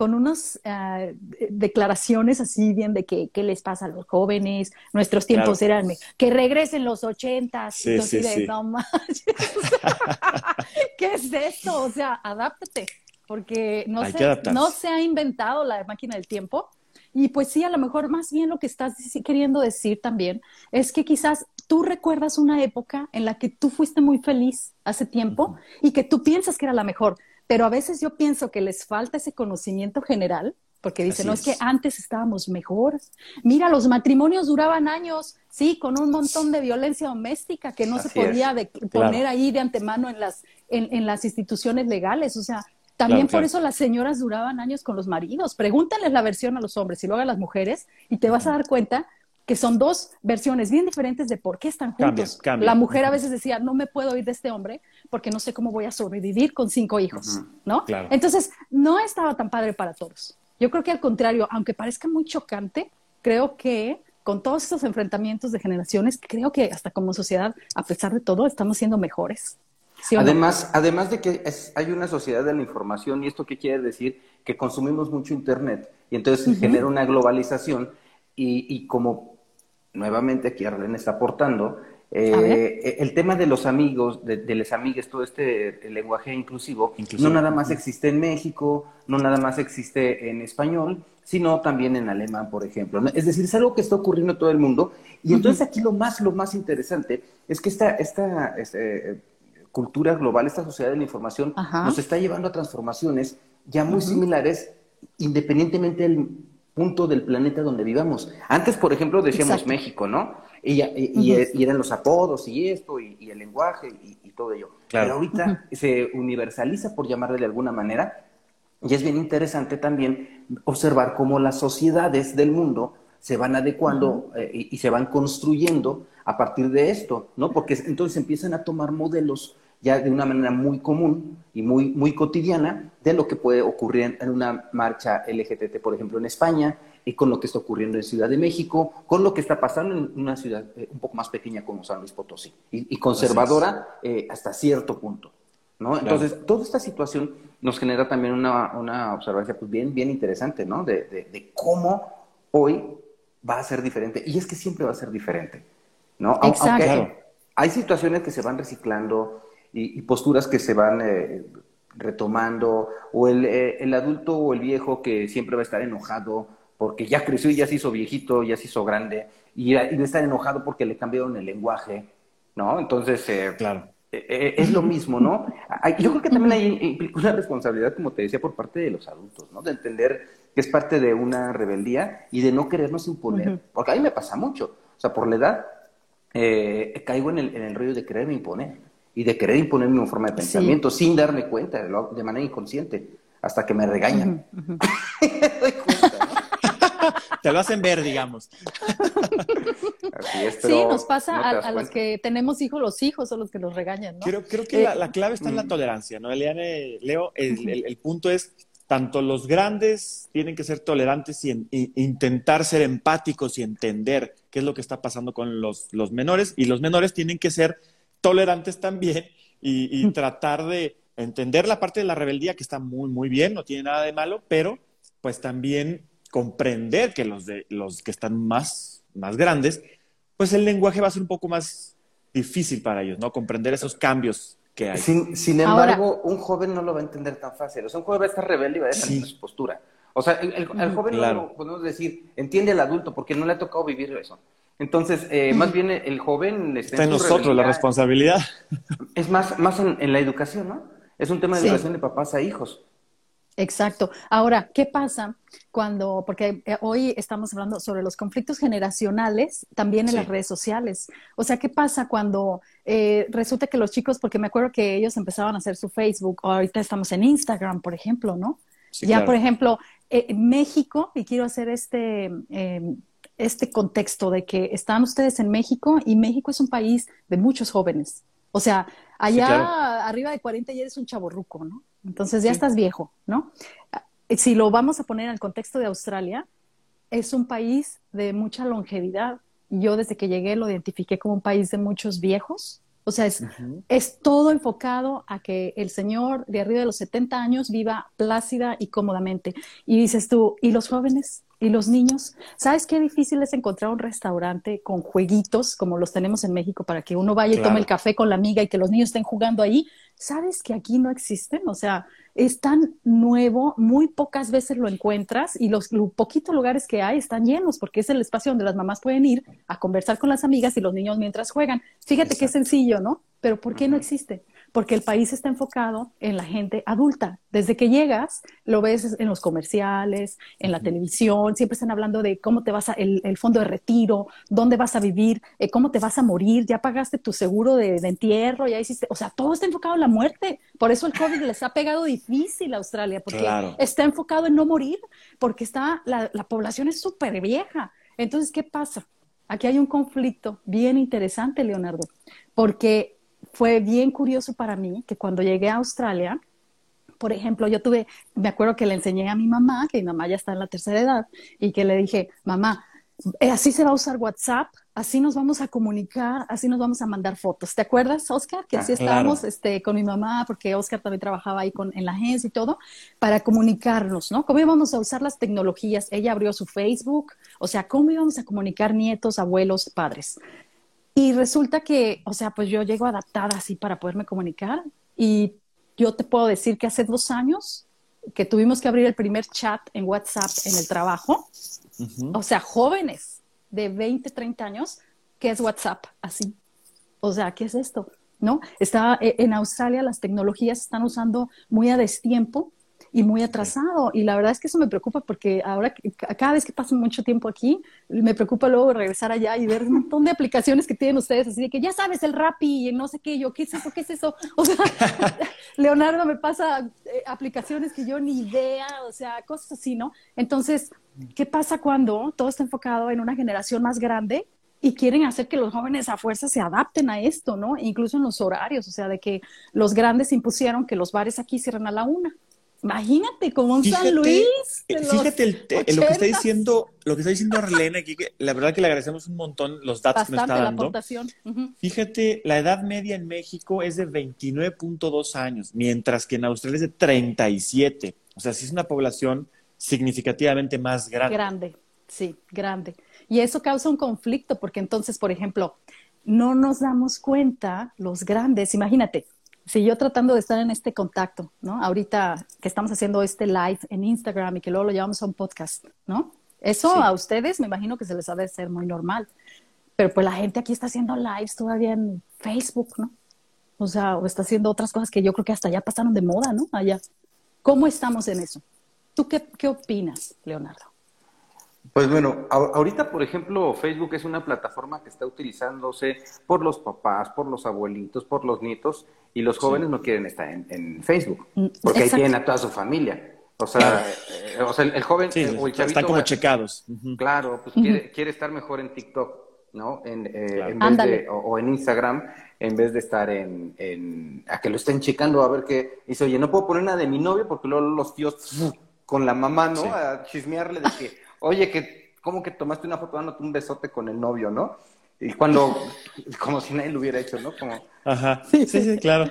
[SPEAKER 2] con unas uh, declaraciones así bien de que qué les pasa a los jóvenes, nuestros tiempos claro. eran que regresen los ochentas, sí, sí, sí. no manches, ¿qué es esto? O sea, adáptate, porque no se, no se ha inventado la máquina del tiempo, y pues sí, a lo mejor más bien lo que estás queriendo decir también es que quizás tú recuerdas una época en la que tú fuiste muy feliz hace tiempo uh -huh. y que tú piensas que era la mejor, pero a veces yo pienso que les falta ese conocimiento general, porque dicen, no, es. es que antes estábamos mejor. Mira, los matrimonios duraban años, sí, con un montón de violencia doméstica que no Así se podía de, poner ahí de antemano en las, en, las instituciones legales. O sea, también por eso las señoras duraban años con los maridos. Pregúntales la versión a los hombres y luego a las mujeres y te vas a dar cuenta que son dos versiones bien diferentes de por qué están juntos. La mujer a veces decía, no me puedo ir de este hombre porque no sé cómo voy a sobrevivir con cinco hijos, ¿no? Entonces, no estaba tan padre para todos. Yo creo que al contrario, aunque parezca muy chocante, creo que con todos estos enfrentamientos de generaciones, creo que hasta como sociedad, a pesar de todo, estamos siendo mejores.
[SPEAKER 1] además, además de que hay una sociedad de la información, ¿y esto qué quiere decir? Que consumimos mucho Internet y entonces se genera una globalización y, y como nuevamente aquí Arlene está aportando, eh, eh, el tema de los amigos, de, de les amigues, todo este lenguaje inclusivo, no nada más existe en México, no nada más existe en español, sino también en alemán, por ejemplo. Es decir, es algo que está ocurriendo en todo el mundo. Y entonces aquí lo más, lo más interesante es que esta, esta este, cultura global, esta sociedad de la información, nos está llevando a transformaciones ya muy similares, independientemente del punto del planeta donde vivamos. Antes, por ejemplo, decíamos México, ¿no? Y, y, eran los apodos y esto, y, el lenguaje y, todo ello. Pero ahorita se universaliza, por llamarle de alguna manera, y es bien interesante también observar cómo las sociedades del mundo se van adecuando eh, y, se van construyendo a partir de esto, ¿no? Porque entonces empiezan a tomar modelos ya de una manera muy común y muy, muy cotidiana de lo que puede ocurrir en una marcha LGTT, por ejemplo, en España, y con lo que está ocurriendo en Ciudad de México, con lo que está pasando en una ciudad eh, un poco más pequeña como San Luis Potosí, y, conservadora eh, hasta cierto punto. ¿no? Entonces, toda esta situación nos genera también una, una observancia pues, bien, bien interesante, ¿no? De, de, cómo hoy va a ser diferente. Y es que siempre va a ser diferente, ¿no?
[SPEAKER 2] Exacto.
[SPEAKER 1] hay situaciones que se van reciclando, y, posturas que se van eh, retomando, o el, eh, el, adulto o el viejo que siempre va a estar enojado porque ya creció y ya se hizo viejito, ya se hizo grande, y, y estar enojado porque le cambiaron el lenguaje, ¿no? Entonces, eh, claro. es lo mismo, ¿no? Yo creo que también hay una responsabilidad, como te decía, por parte de los adultos, ¿no? De entender que es parte de una rebeldía y de no querernos imponer, porque a mí me pasa mucho, o sea, por la edad, caigo en el, en el rollo de quererme imponer y de querer imponerme una forma de pensamiento sin darme cuenta, de manera inconsciente, hasta que me regañan.
[SPEAKER 3] Te lo hacen ver, digamos.
[SPEAKER 2] sí, nos pasa a, los que tenemos hijos, los hijos son los que nos regañan, ¿no?
[SPEAKER 3] Creo, creo que la, clave está en la mm. tolerancia, ¿no? Eliane, Leo, el, punto es, tanto los grandes tienen que ser tolerantes y, intentar ser empáticos y entender qué es lo que está pasando con los, los menores, y los menores tienen que ser tolerantes también y, tratar de entender la parte de la rebeldía que está muy, muy bien, no tiene nada de malo, pero pues también comprender que los, de, los que están más, más grandes, pues el lenguaje va a ser un poco más difícil para ellos, ¿no? Comprender esos cambios que hay.
[SPEAKER 1] Sin, embargo, un joven no lo va a entender tan fácil. O sea, un joven va a estar rebelde y va a defender su postura. O sea, el, joven no lo podemos decir, entiende al adulto porque no le ha tocado vivir eso. Entonces, eh, más bien el joven
[SPEAKER 3] está, en nosotros la responsabilidad.
[SPEAKER 1] Es más, más en, la educación, ¿no? Es un tema de educación de papás a hijos.
[SPEAKER 2] Exacto. Ahora, ¿qué pasa cuando, porque eh, hoy estamos hablando sobre los conflictos generacionales también en las redes sociales? O sea, ¿qué pasa cuando eh, resulta que los chicos, porque me acuerdo que ellos empezaban a hacer su Facebook, o ahorita estamos en Instagram, por ejemplo, ¿no? ya, por ejemplo, México, y quiero hacer este este contexto de que están ustedes en México y México es un país de muchos jóvenes. O sea, allá arriba de 40 ya eres un chaborruco, ¿no? Entonces ya estás viejo, ¿no? Si lo vamos a poner en el contexto de Australia, es un país de mucha longevidad. Yo desde que llegué lo identifiqué como un país de muchos viejos. O sea, es, es todo enfocado a que el señor de arriba de los 70 años viva plácida y cómodamente. Y dices tú, ¿y los jóvenes? ¿Y los niños? ¿Sabes qué difícil es encontrar un restaurante con jueguitos como los tenemos en México para que uno vaya y tome el café con la amiga y que los niños estén jugando ahí? ¿Sabes que aquí no existen? O sea, es tan nuevo, muy pocas veces lo encuentras y los poquitos lugares que hay están llenos porque es el espacio donde las mamás pueden ir a conversar con las amigas y los niños mientras juegan. Fíjate qué sencillo, ¿no? Pero ¿por qué no existe? Porque el país está enfocado en la gente adulta. Desde que llegas, lo ves en los comerciales, en la televisión, siempre están hablando de cómo te vas a, el, fondo de retiro, dónde vas a vivir, eh, cómo te vas a morir, ya pagaste tu seguro de, entierro, ya hiciste, o sea, todo está enfocado en la muerte. Por eso el COVID les ha pegado difícil a Australia, porque está enfocado en no morir, porque está, la, la población es súper vieja. Entonces, ¿qué pasa? Aquí hay un conflicto bien interesante, Leonardo, porque fue bien curioso para mí que cuando llegué a Australia, por ejemplo, yo tuve, me acuerdo que le enseñé a mi mamá, que mi mamá ya está en la tercera edad, y que le dije, mamá, eh, así se va a usar WhatsApp, así nos vamos a comunicar, así nos vamos a mandar fotos. ¿Te acuerdas, Oscar? Que así ah, estábamos este, con mi mamá, porque Oscar también trabajaba ahí con, en la agencia y todo, para comunicarnos, ¿no? ¿Cómo íbamos a usar las tecnologías? Ella abrió su Facebook, o sea, ¿cómo íbamos a comunicar nietos, abuelos, padres? Y resulta que, o sea, pues yo llego adaptada así para poderme comunicar y yo te puedo decir que hace dos años que tuvimos que abrir el primer chat en WhatsApp en el trabajo, o sea, jóvenes de 20, 30 años, ¿qué es WhatsApp? Así. O sea, ¿qué es esto? ¿No? Está, eh, en Australia las tecnologías están usando muy a destiempo y muy atrasado. Y la verdad es que eso me preocupa porque ahora, cada vez que paso mucho tiempo aquí, me preocupa luego regresar allá y ver un montón de aplicaciones que tienen ustedes, así de que ya sabes, el Rappi y no sé qué, yo, ¿qué es eso? ¿Qué es eso? O sea, Leonardo me pasa eh, aplicaciones que yo ni idea, o sea, cosas así, ¿no? Entonces, ¿qué pasa cuando todo está enfocado en una generación más grande? y quieren hacer que los jóvenes a fuerza se adapten a esto, ¿no? Incluso en los horarios, o sea, de que los grandes impusieron que los bares aquí cierran a la una. Imagínate, como un San Luis.
[SPEAKER 3] Eh, fíjate lo que está diciendo, lo que está diciendo Arlene aquí, que la verdad que le agradecemos un montón los datos que nos está dando. Fíjate, la edad media en México es de 29.2 años, mientras que en Australia es de 37. O sea, sí es una población significativamente más grande.
[SPEAKER 2] Grande, sí, grande. Y eso causa un conflicto, porque entonces, por ejemplo, no nos damos cuenta, los grandes, imagínate, si yo tratando de estar en este contacto, ¿no? Ahorita que estamos haciendo este live en Instagram y que luego lo llevamos a un podcast, ¿no? Eso a ustedes me imagino que se les ha de ser muy normal. Pero pues la gente aquí está haciendo lives todavía en Facebook, ¿no? O sea, o está haciendo otras cosas que yo creo que hasta ya pasaron de moda, ¿no? Allá. ¿Cómo estamos en eso? ¿Tú qué, qué opinas, Leonardo?
[SPEAKER 1] Pues bueno, ahorita, por ejemplo, Facebook es una plataforma que está utilizándose por los papás, por los abuelitos, por los nietos, y los jóvenes no quieren estar en, Facebook, mm, porque ahí tienen a toda su familia. O sea, eh, o sea el, joven o el chavito...
[SPEAKER 3] Están como checados.
[SPEAKER 1] Claro, pues quiere, quiere, estar mejor en TikTok, ¿no? En, eh, en vez de, o, en Instagram, en vez de estar en, en... a que lo estén checando a ver qué... Dice, oye, no puedo poner nada de mi novio porque luego los tíos con la mamá, ¿no? A chismearle de que, oye, que... ¿Cómo que tomaste una foto dándote un besote con el novio, no? Y cuando, como si nadie lo hubiera hecho, ¿no? Como...
[SPEAKER 3] Ajá, sí, sí, sí, claro.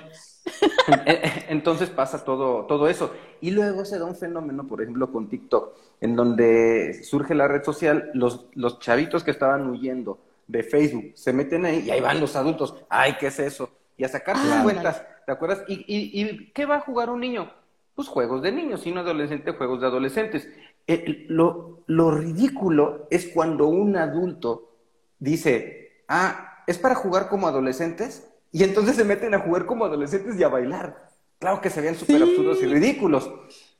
[SPEAKER 1] E, e, entonces pasa todo, todo eso. Y luego se da un fenómeno, por ejemplo, con TikTok, en donde surge la red social, los, los chavitos que estaban huyendo de Facebook se meten ahí y ahí van los adultos. Ay, ¿qué es eso? Y a sacar sus cuentas, ¿te acuerdas? ¿Y, y, y qué va a jugar un niño? Pues juegos de niños, y un adolescente, juegos de adolescentes. Eh, lo, lo ridículo es cuando un adulto dice, ah, es para jugar como adolescentes, y entonces se meten a jugar como adolescentes y a bailar. Claro que se ven súper absurdos y ridículos.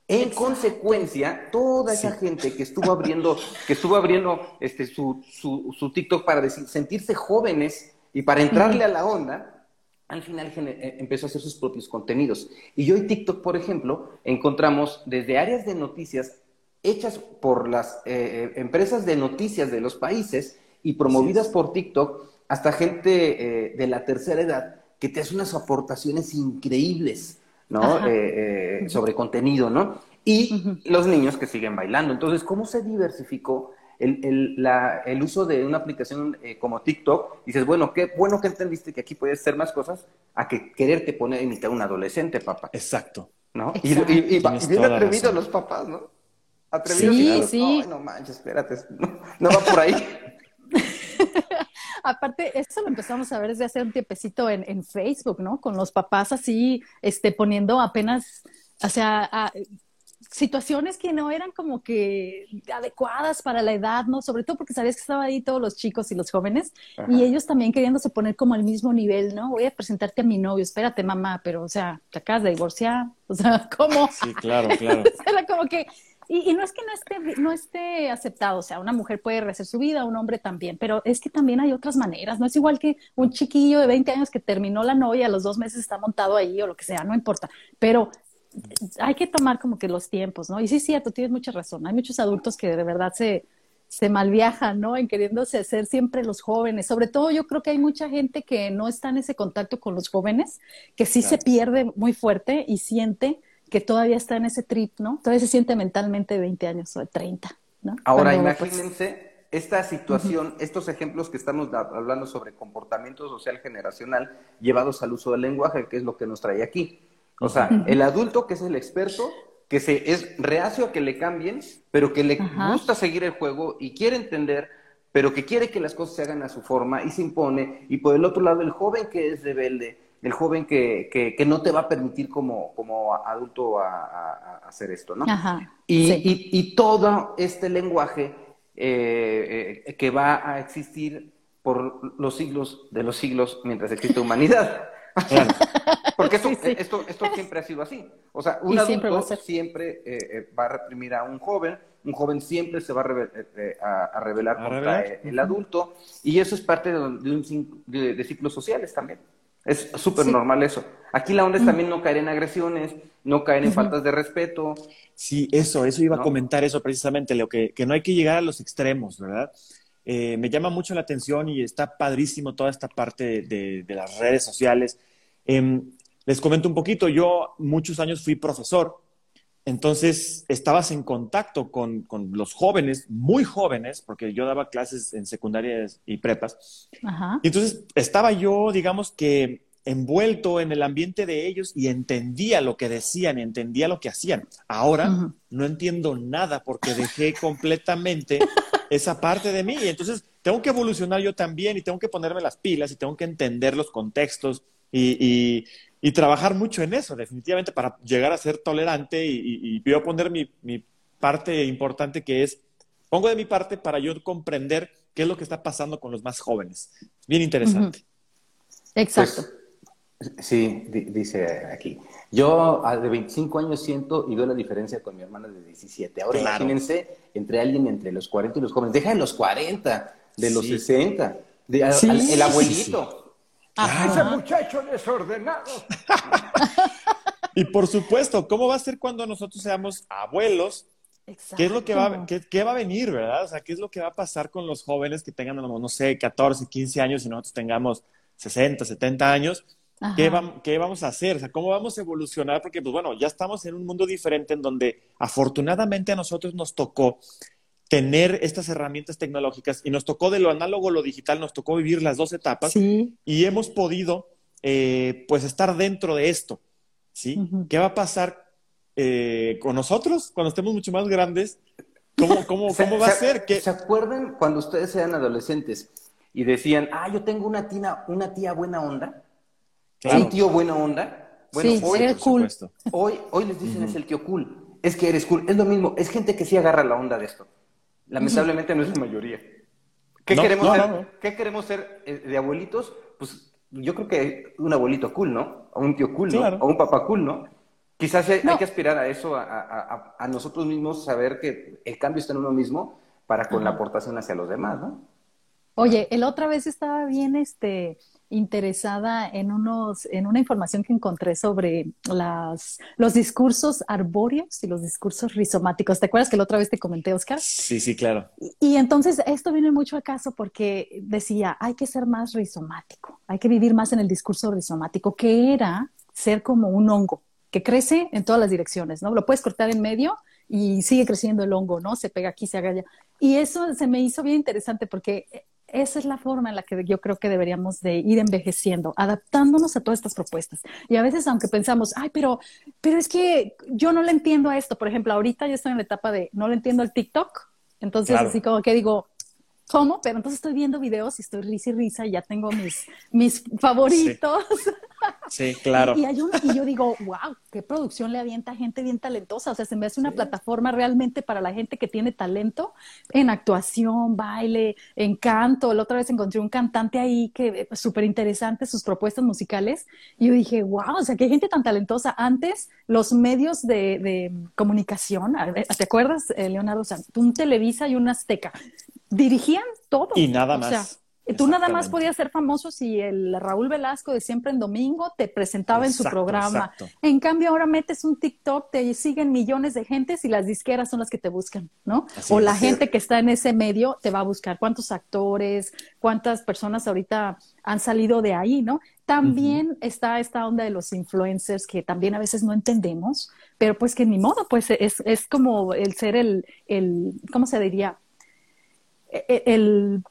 [SPEAKER 1] En consecuencia, toda esa gente que estuvo abriendo, que estuvo abriendo este, su, su, su TikTok para decir, sentirse jóvenes y para entrarle a la onda, al final eh, empezó a hacer sus propios contenidos. Y hoy TikTok, por ejemplo, encontramos desde áreas de noticias hechas por las eh, eh, empresas de noticias de los países y promovidas por TikTok hasta gente eh, de la tercera edad que te hace unas aportaciones increíbles, ¿no? Eh, eh, sobre contenido, ¿no? Y los niños que siguen bailando. Entonces, ¿cómo se diversificó el, el, la, el uso de una aplicación como TikTok? Dices, bueno, qué bueno que entendiste que aquí puedes hacer más cosas a que quererte poner a imitar a un adolescente, papá.
[SPEAKER 3] Exacto.
[SPEAKER 1] ¿No? Y, y, bien atrevidos los papás, ¿no? Atrevidos.
[SPEAKER 2] Sí, sí.
[SPEAKER 1] No, no manches, espérate. no va por ahí.
[SPEAKER 2] Aparte, eso lo empezamos a ver desde hace un tiempecito en, en Facebook, ¿no? Con los papás así, este, poniendo apenas, o sea, situaciones que no eran como que adecuadas para la edad, ¿no? Sobre todo porque sabías que estaban ahí todos los chicos y los jóvenes y ellos también queriéndose poner como al mismo nivel, ¿no? Voy a presentarte a mi novio, espérate mamá, pero o sea, te acabas de divorciar, o sea, ¿cómo?
[SPEAKER 3] Sí, claro, claro.
[SPEAKER 2] Era como que y, no es que no esté, no esté aceptado, o sea, una mujer puede rehacer su vida, un hombre también, pero es que también hay otras maneras, no es igual que un chiquillo de 20 años que terminó la novia, a los dos meses está montado ahí o lo que sea, no importa, pero hay que tomar como que los tiempos, ¿no? Y sí, cierto, tienes mucha razón, hay muchos adultos que de verdad se, se malviajan, ¿no? En queriéndose hacer siempre los jóvenes. Sobre todo yo creo que hay mucha gente que no está en ese contacto con los jóvenes, que sí se pierde muy fuerte y siente que todavía está en ese trip, ¿no? Todavía se siente mentalmente de 20 años o de 30, ¿no?
[SPEAKER 1] Ahora, pues, imagínense esta situación, estos ejemplos que estamos hablando sobre comportamiento social generacional llevados al uso del lenguaje, que es lo que nos trae aquí. O sea, el adulto que es el experto, que se, es reacio a que le cambien, pero que le gusta seguir el juego y quiere entender, pero que quiere que las cosas se hagan a su forma y se impone. Y por el otro lado, el joven que es rebelde, el joven que, que, no te va a permitir como, como adulto a, hacer esto, ¿no? y, y, todo este lenguaje eh, eh, que va a existir por los siglos de los siglos mientras existe humanidad. Porque esto, esto, esto, siempre ha sido así. O sea, un adulto siempre, eh, va a reprimir a un joven, un joven siempre se va a, a, rebelar contra el adulto, y eso es parte de, un, de ciclos sociales también. Es súper normal eso. Aquí la onda es también no caer en agresiones, no caer en faltas de respeto.
[SPEAKER 3] Sí, eso, eso iba a comentar eso precisamente, lo que, que no hay que llegar a los extremos, ¿verdad? Eh, me llama mucho la atención y está padrísimo toda esta parte de, de las redes sociales. Em, les comento un poquito, yo muchos años fui profesor entonces, estabas en contacto con, los jóvenes, muy jóvenes, porque yo daba clases en secundarias y prepas. Y entonces estaba yo, digamos que envuelto en el ambiente de ellos y entendía lo que decían, entendía lo que hacían. Ahora no entiendo nada porque dejé completamente esa parte de mí. Y entonces tengo que evolucionar yo también y tengo que ponerme las pilas y tengo que entender los contextos y y trabajar mucho en eso, definitivamente, para llegar a ser tolerante y, y, yo poner mi, mi, parte importante que es, pongo de mi parte para yo comprender qué es lo que está pasando con los más jóvenes. Bien interesante.
[SPEAKER 2] Exacto.
[SPEAKER 1] Pues, sí, dice aquí. Yo de 25 años siento y veo la diferencia con mi hermana de 17. Ahora imagínense entre alguien entre los 40 y los jóvenes. Deja de los 40, de los 60, de, el abuelito.
[SPEAKER 4] Ese muchacho desordenado.
[SPEAKER 3] y por supuesto, ¿cómo va a ser cuando nosotros seamos abuelos? ¿Qué es lo que va, qué, va a venir, verdad? O sea, ¿qué es lo que va a pasar con los jóvenes que tengan, no sé, 14, 15 años y nosotros tengamos 60, 70 años? ¿Qué, ¿Qué, vamos a hacer? O sea, ¿cómo vamos a evolucionar? Porque, pues bueno, ya estamos en un mundo diferente en donde afortunadamente a nosotros nos tocó tener estas herramientas tecnológicas y nos tocó de lo análogo a lo digital, nos tocó vivir las dos etapas y hemos podido eh, pues estar dentro de esto, ¿sí? ¿Qué va a pasar eh, con nosotros cuando estemos mucho más grandes? ¿Cómo, cómo, cómo va a ser?
[SPEAKER 1] ¿Se acuerdan cuando ustedes eran adolescentes y decían, ah, yo tengo una tía, una tía buena onda, un tío buena onda? Bueno,
[SPEAKER 2] sí, hoy, cool.
[SPEAKER 1] hoy, hoy les dicen es el tío cool, es que eres cool, es lo mismo, es gente que sí agarra la onda de esto. Lamentablemente no es la mayoría. ¿Qué, queremos, ser, ¿qué queremos ser eh, de abuelitos? Pues yo creo que un abuelito cool, ¿no? O un tío cool, ¿no? O un papá cool, ¿no? Quizás hay, que aspirar a eso, a, nosotros mismos, saber que el cambio está en uno mismo para con la aportación hacia los demás, ¿no?
[SPEAKER 2] Oye, el otra vez estaba bien, este, interesada en, unos, en una información que encontré sobre las, los discursos arbóreos y los discursos rizomáticos. ¿Te acuerdas que la otra vez te comenté, Oscar?
[SPEAKER 3] Sí, sí, claro.
[SPEAKER 2] Y, entonces esto viene mucho al caso porque decía, hay que ser más rizomático, hay que vivir más en el discurso rizomático, que era ser como un hongo que crece en todas las direcciones, ¿no? Lo puedes cortar en medio y sigue creciendo el hongo, ¿no? Se pega aquí, se haga allá. Y eso se me hizo bien interesante porque esa es la forma en la que yo creo que deberíamos de ir envejeciendo, adaptándonos a todas estas propuestas. Y a veces, aunque pensamos, ay, pero, pero es que yo no le entiendo a esto. Por ejemplo, ahorita yo estoy en la etapa de no le entiendo al TikTok. Entonces, así como que digo, ¿cómo? Pero entonces estoy viendo videos y estoy risa y risa y ya tengo mis, mis favoritos.
[SPEAKER 3] Sí, claro.
[SPEAKER 2] Y, hay un, y yo digo, wow, qué producción le avienta a gente bien talentosa. O sea, se me hace una plataforma realmente para la gente que tiene talento en actuación, baile, en canto. La otra vez encontré un cantante ahí que súper interesante sus propuestas musicales. Y yo dije, wow, o sea, qué gente tan talentosa. Antes, los medios de, de comunicación, ¿te acuerdas, eh, Leonardo? O sea, un Televisa y un Azteca dirigían todo.
[SPEAKER 3] Y nada más.
[SPEAKER 2] Tú nada más podías ser famoso si el Raúl Velasco de siempre en domingo te presentaba en su programa. En cambio, ahora metes un TikTok, te siguen millones de gentes y las disqueras son las que te buscan, ¿no? o la gente que está en ese medio te va a buscar. ¿Cuántos actores, cuántas personas ahorita han salido de ahí, ¿no? También está esta onda de los influencers que también a veces no entendemos, pero pues que ni modo, pues es, es como el ser el, el, ¿cómo se diría? E, e, el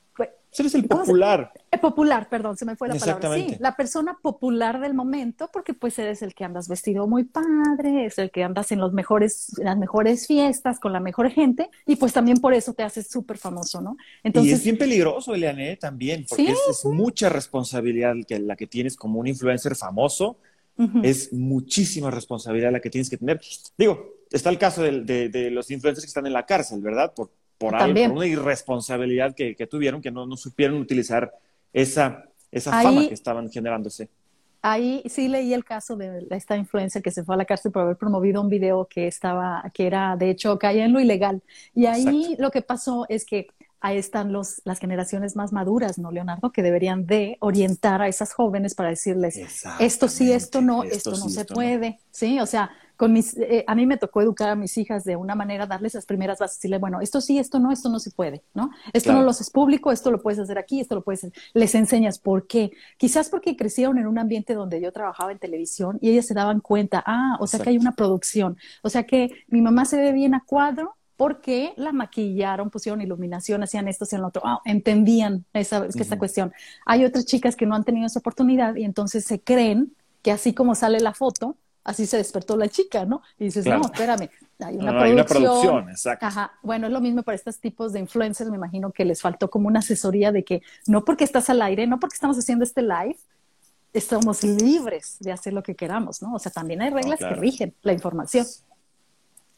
[SPEAKER 3] Eres el popular.
[SPEAKER 2] El popular, perdón, se me fue la palabra. Sí, la persona popular del momento, porque pues eres el que andas vestido muy padre, es el que andas en los mejores, las mejores fiestas con la mejor gente, y pues también por eso te haces súper famoso, ¿no?
[SPEAKER 3] Entonces, y es bien peligroso, Eliane, también, porque es, mucha responsabilidad que, la que tienes como un influencer famoso, es muchísima responsabilidad la que tienes que tener. Digo, está el caso de, de, los influencers que están en la cárcel, ¿verdad? Por, por, algo, por una irresponsabilidad que, que tuvieron, que no, no, supieron utilizar esa, esa fama que estaban generándose.
[SPEAKER 2] Ahí sí leí el caso de esta influencer que se fue a la cárcel por haber promovido un video que estaba, que era, de hecho, caía en lo ilegal. Y ahí lo que pasó es que ahí están los, las generaciones más maduras, ¿no, Leonardo? Que deberían de orientar a esas jóvenes para decirles, esto sí, esto no, esto, no se puede, ¿sí? O sea, con mis, eh, a mí me tocó educar a mis hijas de una manera, darles las primeras bases, decirle, bueno, esto sí, esto no, esto no se puede, ¿no? Esto no lo haces público, esto lo puedes hacer aquí, esto lo puedes hacer. Les enseñas por qué. Quizás porque crecieron en un ambiente donde yo trabajaba en televisión y ellas se daban cuenta, ah, o sea que hay una producción, o sea que mi mamá se ve bien a cuadro, porque la maquillaron, pusieron iluminación, hacían esto, hacían lo otro, ah, entendían esa, esta cuestión. Hay otras chicas que no han tenido esa oportunidad y entonces se creen que así como sale la foto, así se despertó la chica, ¿no? Y dices, no, espérame, hay una, producción. Hay una producción, exacto. Ajá. Bueno, es lo mismo para estos tipos de influencers, me imagino que les faltó como una asesoría de que no porque estás al aire, no porque estamos haciendo este live, estamos libres de hacer lo que queramos, ¿no? O sea, también hay reglas que rigen la información.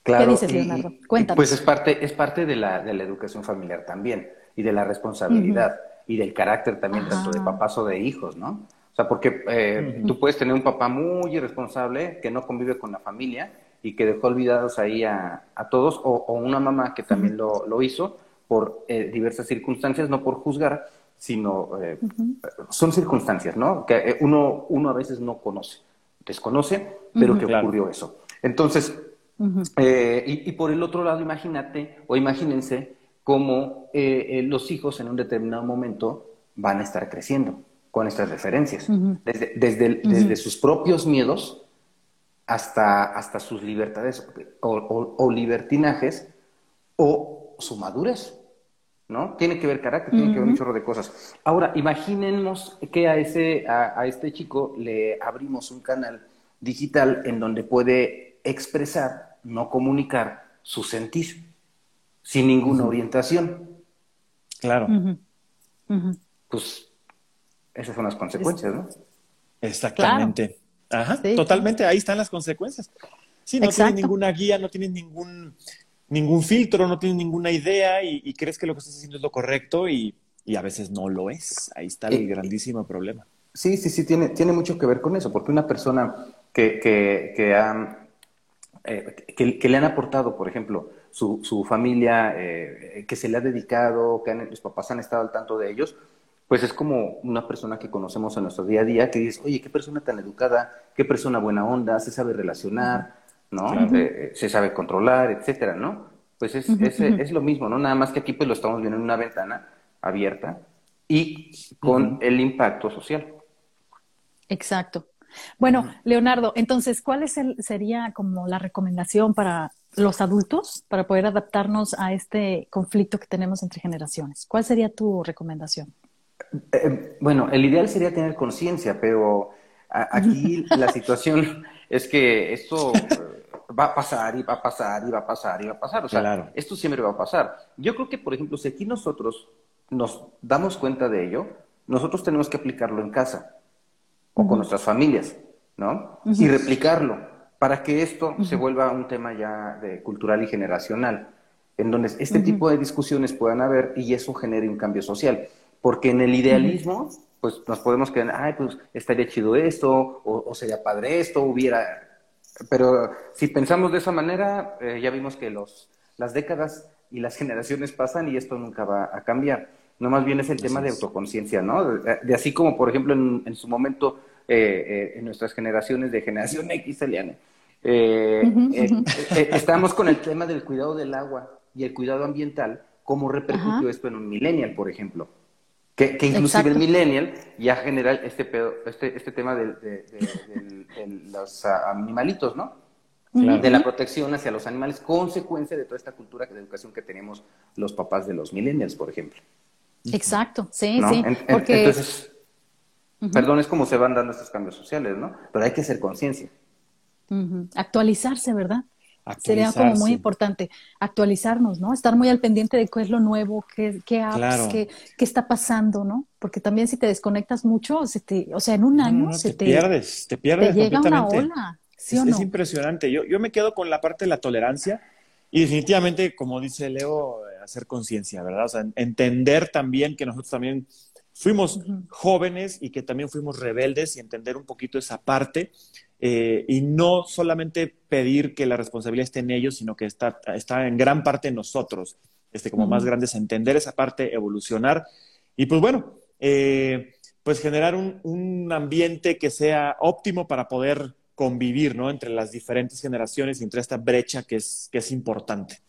[SPEAKER 1] Claro, ¿Qué dices, Leonardo? Cuéntanos. Pues es parte, es parte de la, de la educación familiar también, y de la responsabilidad, y del carácter también, tanto de papás o de hijos, ¿no? O sea, porque eh, tú puedes tener un papá muy irresponsable que no convive con la familia y que dejó olvidados ahí a, a todos, o, una mamá que también lo, lo, hizo por eh, diversas circunstancias, no por juzgar, sino eh, son circunstancias, ¿no? Que uno, uno a veces no conoce, desconoce, pero que ocurrió eso. Entonces, y, y, por el otro lado, imagínate o imagínense cómo los hijos en un determinado momento van a estar creciendo con estas referencias, desde, desde, sus propios miedos hasta, hasta sus libertades o, libertinajes o su madurez, ¿no? Tiene que ver carácter, tiene que ver un chorro de cosas. Ahora, imaginemos que a, ese, a, este chico le abrimos un canal digital en donde puede expresar, no comunicar, su sentir, sin ninguna orientación.
[SPEAKER 3] Claro.
[SPEAKER 1] Pues esas son las consecuencias, ¿no?
[SPEAKER 3] Exactamente. Ajá, totalmente, ahí están las consecuencias. Sí, no tienes ninguna guía, no tienes ningún, ningún filtro, no tienes ninguna idea y, crees que lo que estás haciendo es lo correcto y, a veces no lo es. Ahí está el eh, grandísimo problema.
[SPEAKER 1] Sí, sí, sí, tiene, tiene mucho que ver con eso, porque una persona que, que, que, eh, que, le han aportado, por ejemplo, su, su familia, eh, que se le ha dedicado, que los papás han estado al tanto de ellos, pues es como una persona que conocemos en nuestro día a día que dice, oye, qué persona tan educada, qué persona buena onda, se sabe relacionar, ¿no? Eh, eh, se sabe controlar, etcétera, ¿no? Pues es, es, lo mismo, ¿no? Nada más que aquí pues lo estamos viendo en una ventana abierta y con el impacto social.
[SPEAKER 2] Exacto. Bueno, Leonardo, entonces, ¿cuál es el, sería como la recomendación para los adultos para poder adaptarnos a este conflicto que tenemos entre generaciones? ¿Cuál sería tu recomendación?
[SPEAKER 1] Eh, bueno, el ideal sería tener conciencia, pero aquí la situación es que esto va a pasar y va a pasar y va a pasar y va a pasar. O sea, esto siempre va a pasar. Yo creo que, por ejemplo, si aquí nosotros nos damos cuenta de ello, nosotros tenemos que aplicarlo en casa o con nuestras familias, ¿no? Y replicarlo para que esto se vuelva un tema ya de cultural y generacional, en donde este tipo de discusiones puedan haber y eso genere un cambio social. Porque en el idealismo, pues nos podemos quedar, ay, pues estaría chido esto, o, sería padre esto, hubiera... Pero si pensamos de esa manera, eh, ya vimos que los, las décadas y las generaciones pasan y esto nunca va a cambiar. No más bien es el tema de autoconciencia, ¿no? De, así como, por ejemplo, en, su momento, eh, eh, en nuestras generaciones de generación X, Eliane, estamos con el tema del cuidado del agua y el cuidado ambiental, ¿cómo repercutió esto en un millennial, por ejemplo? Que, inclusive el millennial ya genera este, este, este tema de, los ah, animalitos, ¿no? De la protección hacia los animales, consecuencia de toda esta cultura de educación que tenemos los papás de los millennials, por ejemplo.
[SPEAKER 2] Exacto, sí, sí. porque...
[SPEAKER 1] Entonces, perdón, es como se van dando estos cambios sociales, ¿no? Pero hay que hacer conciencia.
[SPEAKER 2] Actualizarse, ¿verdad? Sería como muy importante actualizarnos, ¿no? Estar muy al pendiente de qué es lo nuevo, qué, qué apps, qué, qué, está pasando, ¿no? Porque también si te desconectas mucho, se te, o sea, en un año se
[SPEAKER 3] te, pierdes, te pierdes.
[SPEAKER 2] Te llega una ola, ¿sí
[SPEAKER 3] es,
[SPEAKER 2] o no?
[SPEAKER 3] Es impresionante. Yo, yo me quedo con la parte de la tolerancia y definitivamente, como dice Leo, hacer conciencia, ¿verdad? O sea, entender también que nosotros también fuimos jóvenes y que también fuimos rebeldes y entender un poquito esa parte eh, y no solamente pedir que la responsabilidad esté en ellos, sino que está, está en gran parte en nosotros, este, como más grandes, entender esa parte, evolucionar y pues bueno, eh, pues generar un, un, ambiente que sea óptimo para poder convivir, ¿no? Entre las diferentes generaciones y entre esta brecha que es, que es importante.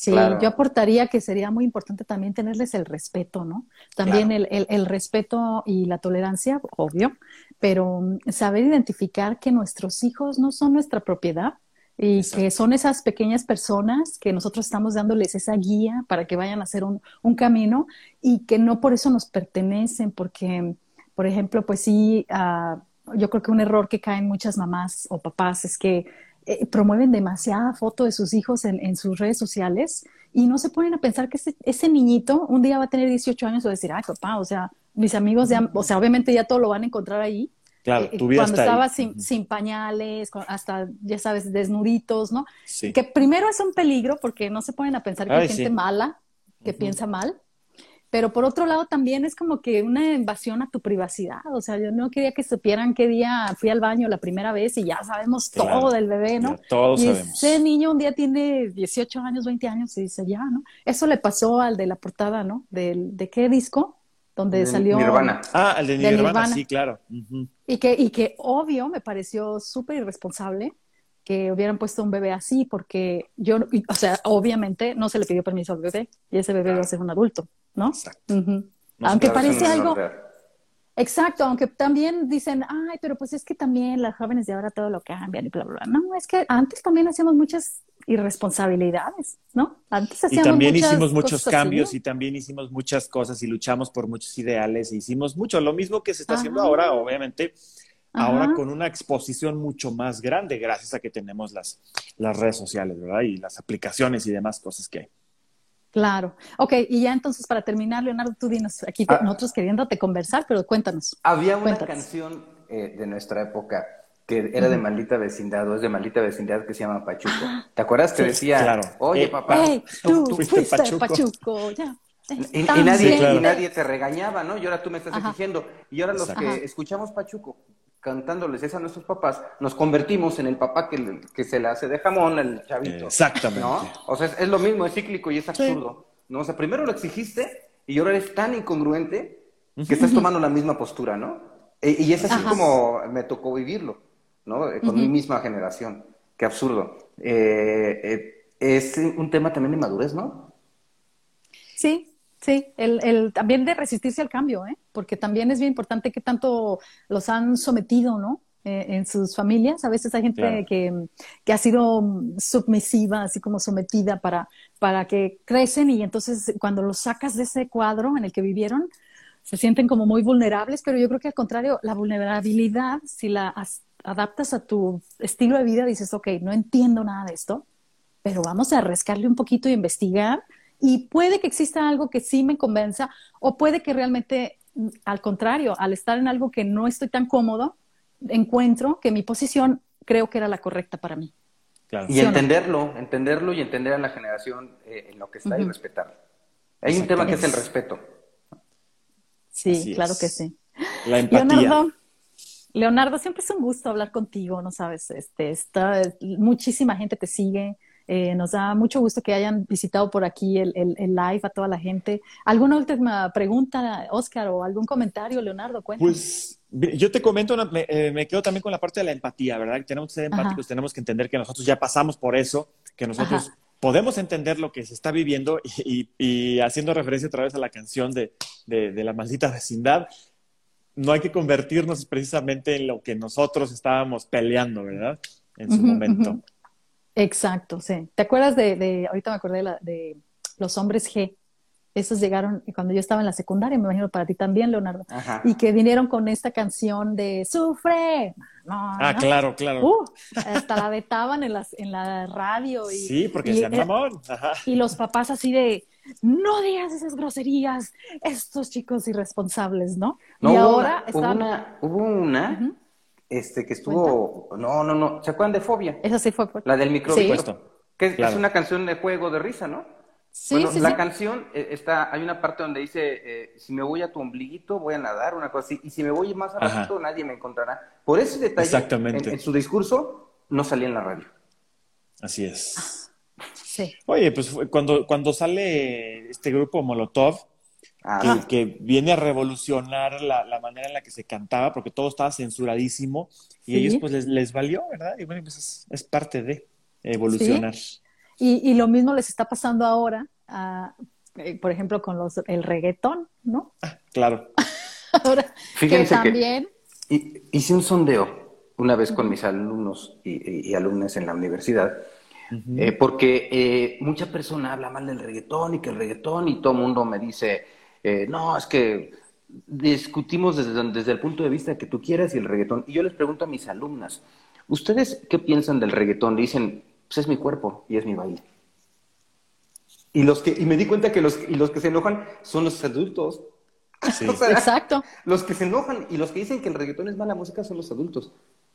[SPEAKER 2] Sí, yo aportaría que sería muy importante también tenerles el respeto, ¿no? También el, el, respeto y la tolerancia, obvio, pero mm, saber identificar que nuestros hijos no son nuestra propiedad y que son esas pequeñas personas que nosotros estamos dándoles esa guía para que vayan a hacer un, un camino y que no por eso nos pertenecen, porque, por ejemplo, pues sí, uh, yo creo que un error que caen muchas mamás o papás es que eh, promueven demasiada foto de sus hijos en, en, sus redes sociales y no se ponen a pensar que ese, ese, niñito un día va a tener 18 años o decir, ay, papá, o sea, mis amigos ya, o sea, obviamente ya todo lo van a encontrar ahí.
[SPEAKER 3] Claro, eh,
[SPEAKER 2] tu cuando estaba sin, sin, pañales, hasta, ya sabes, desnuditos, ¿no? Que primero es un peligro porque no se ponen a pensar que hay gente mala, que piensa mal. Pero por otro lado también es como que una invasión a tu privacidad. O sea, yo no quería que supieran qué día fui al baño la primera vez y ya sabemos todo del bebé, ¿no?
[SPEAKER 3] todos
[SPEAKER 2] y
[SPEAKER 3] sabemos.
[SPEAKER 2] Ese niño un día tiene 18 años, 20 años y dice, ya, ¿no? Eso le pasó al de la portada, ¿no? ¿De, de qué disco? Donde salió...
[SPEAKER 1] Nirvana.
[SPEAKER 3] Ah, el de Nirvana, sí, claro.
[SPEAKER 2] y, que, y que obvio me pareció súper irresponsable que hubieran puesto un bebé así, porque yo, o sea, obviamente no se le pidió permiso al bebé y ese bebé va a ser un adulto. ¿No?
[SPEAKER 3] Exacto.
[SPEAKER 2] aunque parece algo... Exacto, aunque también dicen, ay, pero pues es que también las jóvenes de ahora todo lo cambian y bla, bla, bla. No, es que antes también hacíamos muchas irresponsabilidades, ¿no? Antes hacíamos
[SPEAKER 3] Y también hicimos muchos cambios y también hicimos muchas cosas y luchamos por muchos ideales e hicimos mucho. Lo mismo que se está haciendo ahora, obviamente, ahora con una exposición mucho más grande gracias a que tenemos las, las redes sociales, ¿verdad? Y las aplicaciones y demás cosas que hay.
[SPEAKER 2] Claro. Ok, y ya entonces para terminar, Leonardo, tú dinos, aquí ah. nosotros queriéndote conversar, pero cuéntanos.
[SPEAKER 1] Había una canción eh, de nuestra época que era de maldita vecindad o es de maldita vecindad que se llama Pachuco. Ah. ¿Te acuerdas? que decía,
[SPEAKER 3] claro.
[SPEAKER 1] oye
[SPEAKER 3] eh,
[SPEAKER 1] papá,
[SPEAKER 2] tú, fuiste, Pachuco. Ya.
[SPEAKER 1] Y, nadie, y, nadie, te regañaba, ¿no? Y ahora tú me estás exigiendo. Y ahora los que escuchamos Pachuco cantándoles eso a nuestros papás, nos convertimos en el papá que, que se le hace de jamón al chavito.
[SPEAKER 3] Exactamente.
[SPEAKER 1] ¿no? O sea, es, lo mismo, es cíclico y es absurdo. ¿no? O sea, primero lo exigiste y ahora eres tan incongruente que estás tomando la misma postura, ¿no? E, y es así como me tocó vivirlo, ¿no? Eh, con mi misma generación. Qué absurdo. Eh, eh, es un tema también de madurez, ¿no?
[SPEAKER 2] Sí, Sí, el, el, también de resistirse al cambio, ¿eh? porque también es bien importante que tanto los han sometido, ¿no? Eh, en sus familias. A veces hay gente que, que, ha sido submisiva, así como sometida para, para que crecen y entonces cuando los sacas de ese cuadro en el que vivieron, se sienten como muy vulnerables, pero yo creo que al contrario, la vulnerabilidad, si la adaptas a tu estilo de vida, dices, ok, no entiendo nada de esto, pero vamos a rascarle un poquito y investigar y puede que exista algo que sí me convenza o puede que realmente, mm, al contrario, al estar en algo que no estoy tan cómodo, encuentro que mi posición creo que era la correcta para mí.
[SPEAKER 1] Y
[SPEAKER 2] ¿Sí o no?
[SPEAKER 1] entenderlo, entenderlo y entender a la generación eh, en lo que está y respetarlo. Hay un tema que es el respeto.
[SPEAKER 2] Sí,
[SPEAKER 3] Así
[SPEAKER 2] claro
[SPEAKER 3] es.
[SPEAKER 2] que sí.
[SPEAKER 3] La empatía.
[SPEAKER 2] Leonardo, Leonardo, siempre es un gusto hablar contigo, ¿no sabes? Este, está, muchísima gente te sigue. Eh, nos da mucho gusto que hayan visitado por aquí el, el- el live a toda la gente. ¿Alguna última pregunta, Oscar, o algún comentario, Leonardo? Cuéntame.
[SPEAKER 3] Pues yo te comento, una- me, eh, me quedo también con la parte de la empatía, ¿verdad? Tenemos que ser
[SPEAKER 2] Ajá.
[SPEAKER 3] empáticos, tenemos que entender que nosotros ya pasamos por eso, que nosotros
[SPEAKER 2] Ajá.
[SPEAKER 3] podemos entender lo que se está viviendo y, haciendo referencia otra vez a la canción de, de- de la maldita vecindad, no hay que convertirnos precisamente en lo que nosotros estábamos peleando, ¿verdad? En su momento.
[SPEAKER 2] Exacto, sí. ¿Te acuerdas de, de- ahorita me acordé de, la- de los hombres G? Esos llegaron cuando yo estaba en la secundaria, me imagino para ti también, Leonardo.
[SPEAKER 1] Ajá.
[SPEAKER 2] Y que vinieron con esta canción de Sufre. No,
[SPEAKER 3] Ah,
[SPEAKER 2] ¿no?
[SPEAKER 3] claro, claro.
[SPEAKER 2] Uh, hasta la vetaban en, las, en la radio. Y,
[SPEAKER 3] sí, porque
[SPEAKER 2] y,
[SPEAKER 3] sean mamón. Ajá.
[SPEAKER 2] y los papás así de, no digas esas groserías, estos chicos irresponsables, ¿no?
[SPEAKER 1] No,
[SPEAKER 2] y
[SPEAKER 1] hubo
[SPEAKER 2] ahora están...
[SPEAKER 1] hubo una, hubo una
[SPEAKER 2] Ujú.
[SPEAKER 1] Este, que estuvo. No, no, no. ¿Se acuerdan de Fobia?
[SPEAKER 2] Esa sí fue por...
[SPEAKER 1] La del microbito.
[SPEAKER 2] Sí.
[SPEAKER 3] Supuesto.
[SPEAKER 1] Que es-
[SPEAKER 3] Claro.
[SPEAKER 1] es una canción de juego de risa, ¿no?
[SPEAKER 2] Sí,
[SPEAKER 1] bueno,
[SPEAKER 2] sí,
[SPEAKER 1] la
[SPEAKER 2] sí.
[SPEAKER 1] canción eh, está, hay una parte donde dice, eh, si me voy a tu ombliguito, voy a nadar, una cosa así, y si me voy más abajo, nadie me encontrará. Por ese detalle,
[SPEAKER 3] Exactamente.
[SPEAKER 1] En, en su discurso, no salía en la radio.
[SPEAKER 3] Así es.
[SPEAKER 2] Sí.
[SPEAKER 3] Oye, pues fue cuando, cuando sale este grupo Molotov,
[SPEAKER 1] Ah,
[SPEAKER 3] que, que viene a revolucionar la, la manera en la que se cantaba, porque todo estaba censuradísimo, y
[SPEAKER 2] Sí.
[SPEAKER 3] ellos pues les, les valió, ¿verdad? Y bueno, pues es, es parte de evolucionar.
[SPEAKER 2] Y, y lo mismo les está pasando ahora, a, eh, por ejemplo, con los, el reggaetón, ¿no?
[SPEAKER 3] Claro.
[SPEAKER 2] Ahora,
[SPEAKER 1] Fíjense
[SPEAKER 2] que
[SPEAKER 1] que-
[SPEAKER 2] también...
[SPEAKER 1] y- hice un sondeo una vez con mis alumnos y, y- y alumnas en la universidad, eh, porque eh, mucha persona habla mal del reggaetón y que el reggaetón y todo el mundo me dice, eh, no, es que discutimos desde, desde el punto de vista que tú quieras y el reggaetón. Y yo les pregunto a mis alumnas, ¿ustedes qué piensan del reggaetón? Dicen, pues es mi cuerpo y es mi baile. Y, los que, y me di cuenta que los, y los que se enojan son los adultos.
[SPEAKER 3] Sí.
[SPEAKER 1] O sea,
[SPEAKER 2] Exacto.
[SPEAKER 1] los que se enojan y los que dicen que el reggaetón es mala música son los adultos.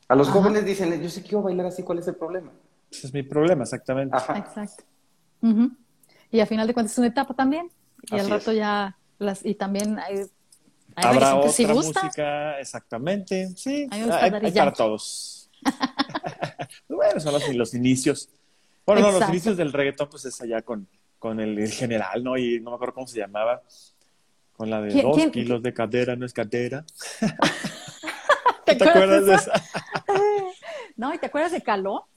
[SPEAKER 1] A los
[SPEAKER 2] Ajá.
[SPEAKER 1] jóvenes dicen, yo sí quiero bailar así, ¿cuál es el problema?
[SPEAKER 3] Ese es mi problema, exactamente.
[SPEAKER 1] Ajá.
[SPEAKER 2] Exacto. Y a final de cuentas es una etapa también. Y al rato
[SPEAKER 1] es.
[SPEAKER 2] ya las y también hay, hay
[SPEAKER 3] Habrá otra
[SPEAKER 2] sí gusta.
[SPEAKER 3] música, exactamente. Sí, hay, para todos. bueno, son los, los inicios. Bueno, no, los inicios del reggaetón, pues es allá con, con el, el general, ¿no? Y no me acuerdo cómo se llamaba. Con la de
[SPEAKER 2] ¿Quién-
[SPEAKER 3] dos
[SPEAKER 2] quién-
[SPEAKER 3] kilos de cadera, no es cadera.
[SPEAKER 2] ¿Te,
[SPEAKER 3] ¿Te acuerdas de esa?
[SPEAKER 2] No, ¿y te acuerdas de Caló?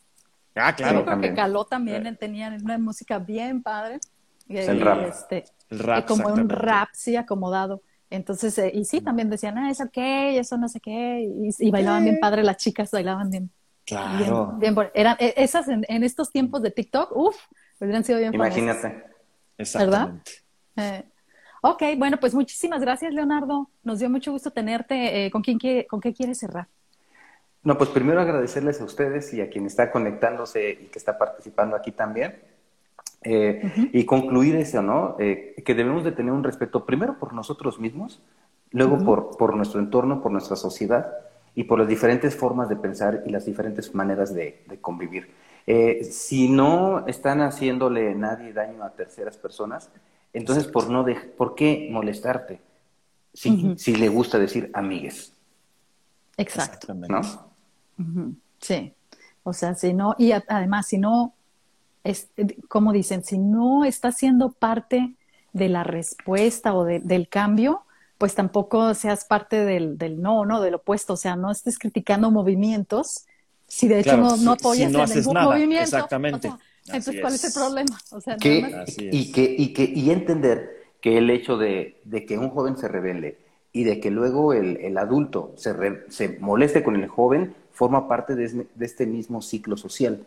[SPEAKER 3] Ah,
[SPEAKER 2] Yo
[SPEAKER 3] claro.
[SPEAKER 2] creo
[SPEAKER 1] también.
[SPEAKER 2] que Caló también tenía una música bien padre.
[SPEAKER 1] Es el
[SPEAKER 2] Y,
[SPEAKER 1] rap.
[SPEAKER 2] este,
[SPEAKER 3] El rap,
[SPEAKER 2] y como un rap, sí, acomodado. Entonces, eh, y sí, también decían, ah, eso qué, eso no sé qué. Y, y bailaban bien padre, las chicas bailaban bien.
[SPEAKER 3] Claro.
[SPEAKER 2] Bien, bien eran, eh, esas en, en estos tiempos de TikTok, uff, hubieran sido bien famosas.
[SPEAKER 1] Imagínate.
[SPEAKER 3] Exactamente.
[SPEAKER 2] Eh, ok, bueno, pues muchísimas gracias, Leonardo. Nos dio mucho gusto tenerte. Eh, ¿con, quién quiere, ¿Con qué quieres cerrar?
[SPEAKER 1] No, pues primero agradecerles a ustedes y a quien está conectándose y que está participando aquí también. Eh, Y concluir eso, ¿no? Eh, que debemos de tener un respeto primero por nosotros mismos, luego por, por nuestro entorno, por nuestra sociedad y por las diferentes formas de pensar y las diferentes maneras de, de convivir. Eh, si no están haciéndole nadie daño a terceras personas, entonces ¿por, no dej- ¿por qué molestarte? Si, si le gusta decir amigues,
[SPEAKER 2] Exacto.
[SPEAKER 1] ¿no?
[SPEAKER 2] Sí. O sea, si no, y a- además, si no, es, como dicen, si no está siendo parte de la respuesta o de- del cambio, pues tampoco seas parte del, del no, no, del opuesto. O sea, no estés criticando movimientos si de hecho
[SPEAKER 3] Claro,
[SPEAKER 2] no,
[SPEAKER 3] si
[SPEAKER 2] apoyas
[SPEAKER 3] no
[SPEAKER 2] en
[SPEAKER 3] haces
[SPEAKER 2] ningún
[SPEAKER 3] nada,
[SPEAKER 2] movimiento.
[SPEAKER 3] exactamente.
[SPEAKER 2] O sea, entonces,
[SPEAKER 3] Así
[SPEAKER 2] ¿cuál es.
[SPEAKER 3] es.
[SPEAKER 2] el problema? O sea,
[SPEAKER 1] que,
[SPEAKER 2] nada más-
[SPEAKER 3] Así es.
[SPEAKER 1] y, que, y, que, y entender que el hecho de, de que un joven se rebelde y de que luego el, el adulto se, re- se moleste con el joven forma parte de, de este mismo ciclo social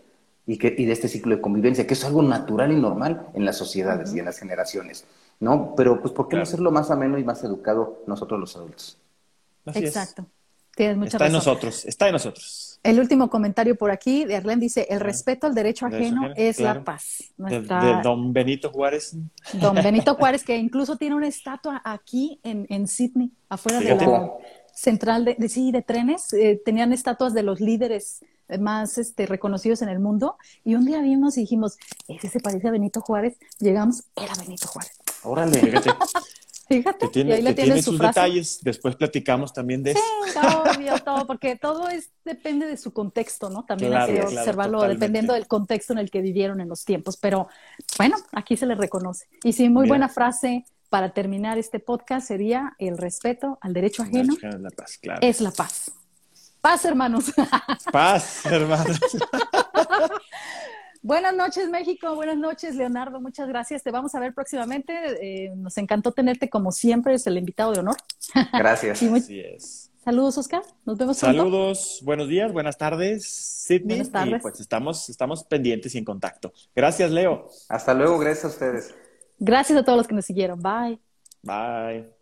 [SPEAKER 1] y, que, y de este ciclo de convivencia, que es algo natural y normal en las sociedades y en las generaciones, ¿no? Pero, pues, ¿por qué no
[SPEAKER 3] Claro.
[SPEAKER 1] hacerlo más ameno y más educado nosotros los adultos?
[SPEAKER 3] Así es.
[SPEAKER 2] Exacto. Tienes mucha
[SPEAKER 3] Está en nosotros, está en nosotros.
[SPEAKER 2] El último comentario por aquí de Arlene dice, el respeto al derecho ajeno es la paz.
[SPEAKER 3] De, don Benito Juárez.
[SPEAKER 2] Don Benito Juárez, que incluso tiene una estatua aquí en, en Sydney, afuera de la central de, de, sí, de trenes. Eh, tenían estatuas de los líderes más este, reconocidos en el mundo. Y un día vimos y dijimos, ese se parece a Benito Juárez. Llegamos, era Benito Juárez.
[SPEAKER 3] Órale, fíjate.
[SPEAKER 2] Fíjate,
[SPEAKER 3] que tiene, y tiene sus detalles. Después platicamos también de
[SPEAKER 2] sí, eso. obvio, todo, porque todo es, depende de su contexto, ¿no? También hay que observarlo dependiendo del contexto en el que vivieron en los tiempos. Pero bueno, aquí se le reconoce. Y sí, muy buena frase para terminar este podcast sería el respeto al derecho ajeno. La paz, claro. Es la paz. Paz, hermanos.
[SPEAKER 3] Paz, hermanos.
[SPEAKER 2] Buenas noches, México. Buenas noches, Leonardo. Muchas gracias. Te vamos a ver próximamente. Eh, nos encantó tenerte como siempre. Es el invitado de honor.
[SPEAKER 5] Gracias.
[SPEAKER 3] Así es.
[SPEAKER 2] Saludos, Oscar. Nos vemos pronto.
[SPEAKER 3] Saludos. Buenos días, buenas tardes, Sidney. Buenas tardes. Y pues estamos, estamos pendientes y en contacto. Gracias, Leo.
[SPEAKER 5] Hasta luego. Gracias a ustedes.
[SPEAKER 2] Gracias a todos los que nos siguieron. Bye.
[SPEAKER 3] Bye.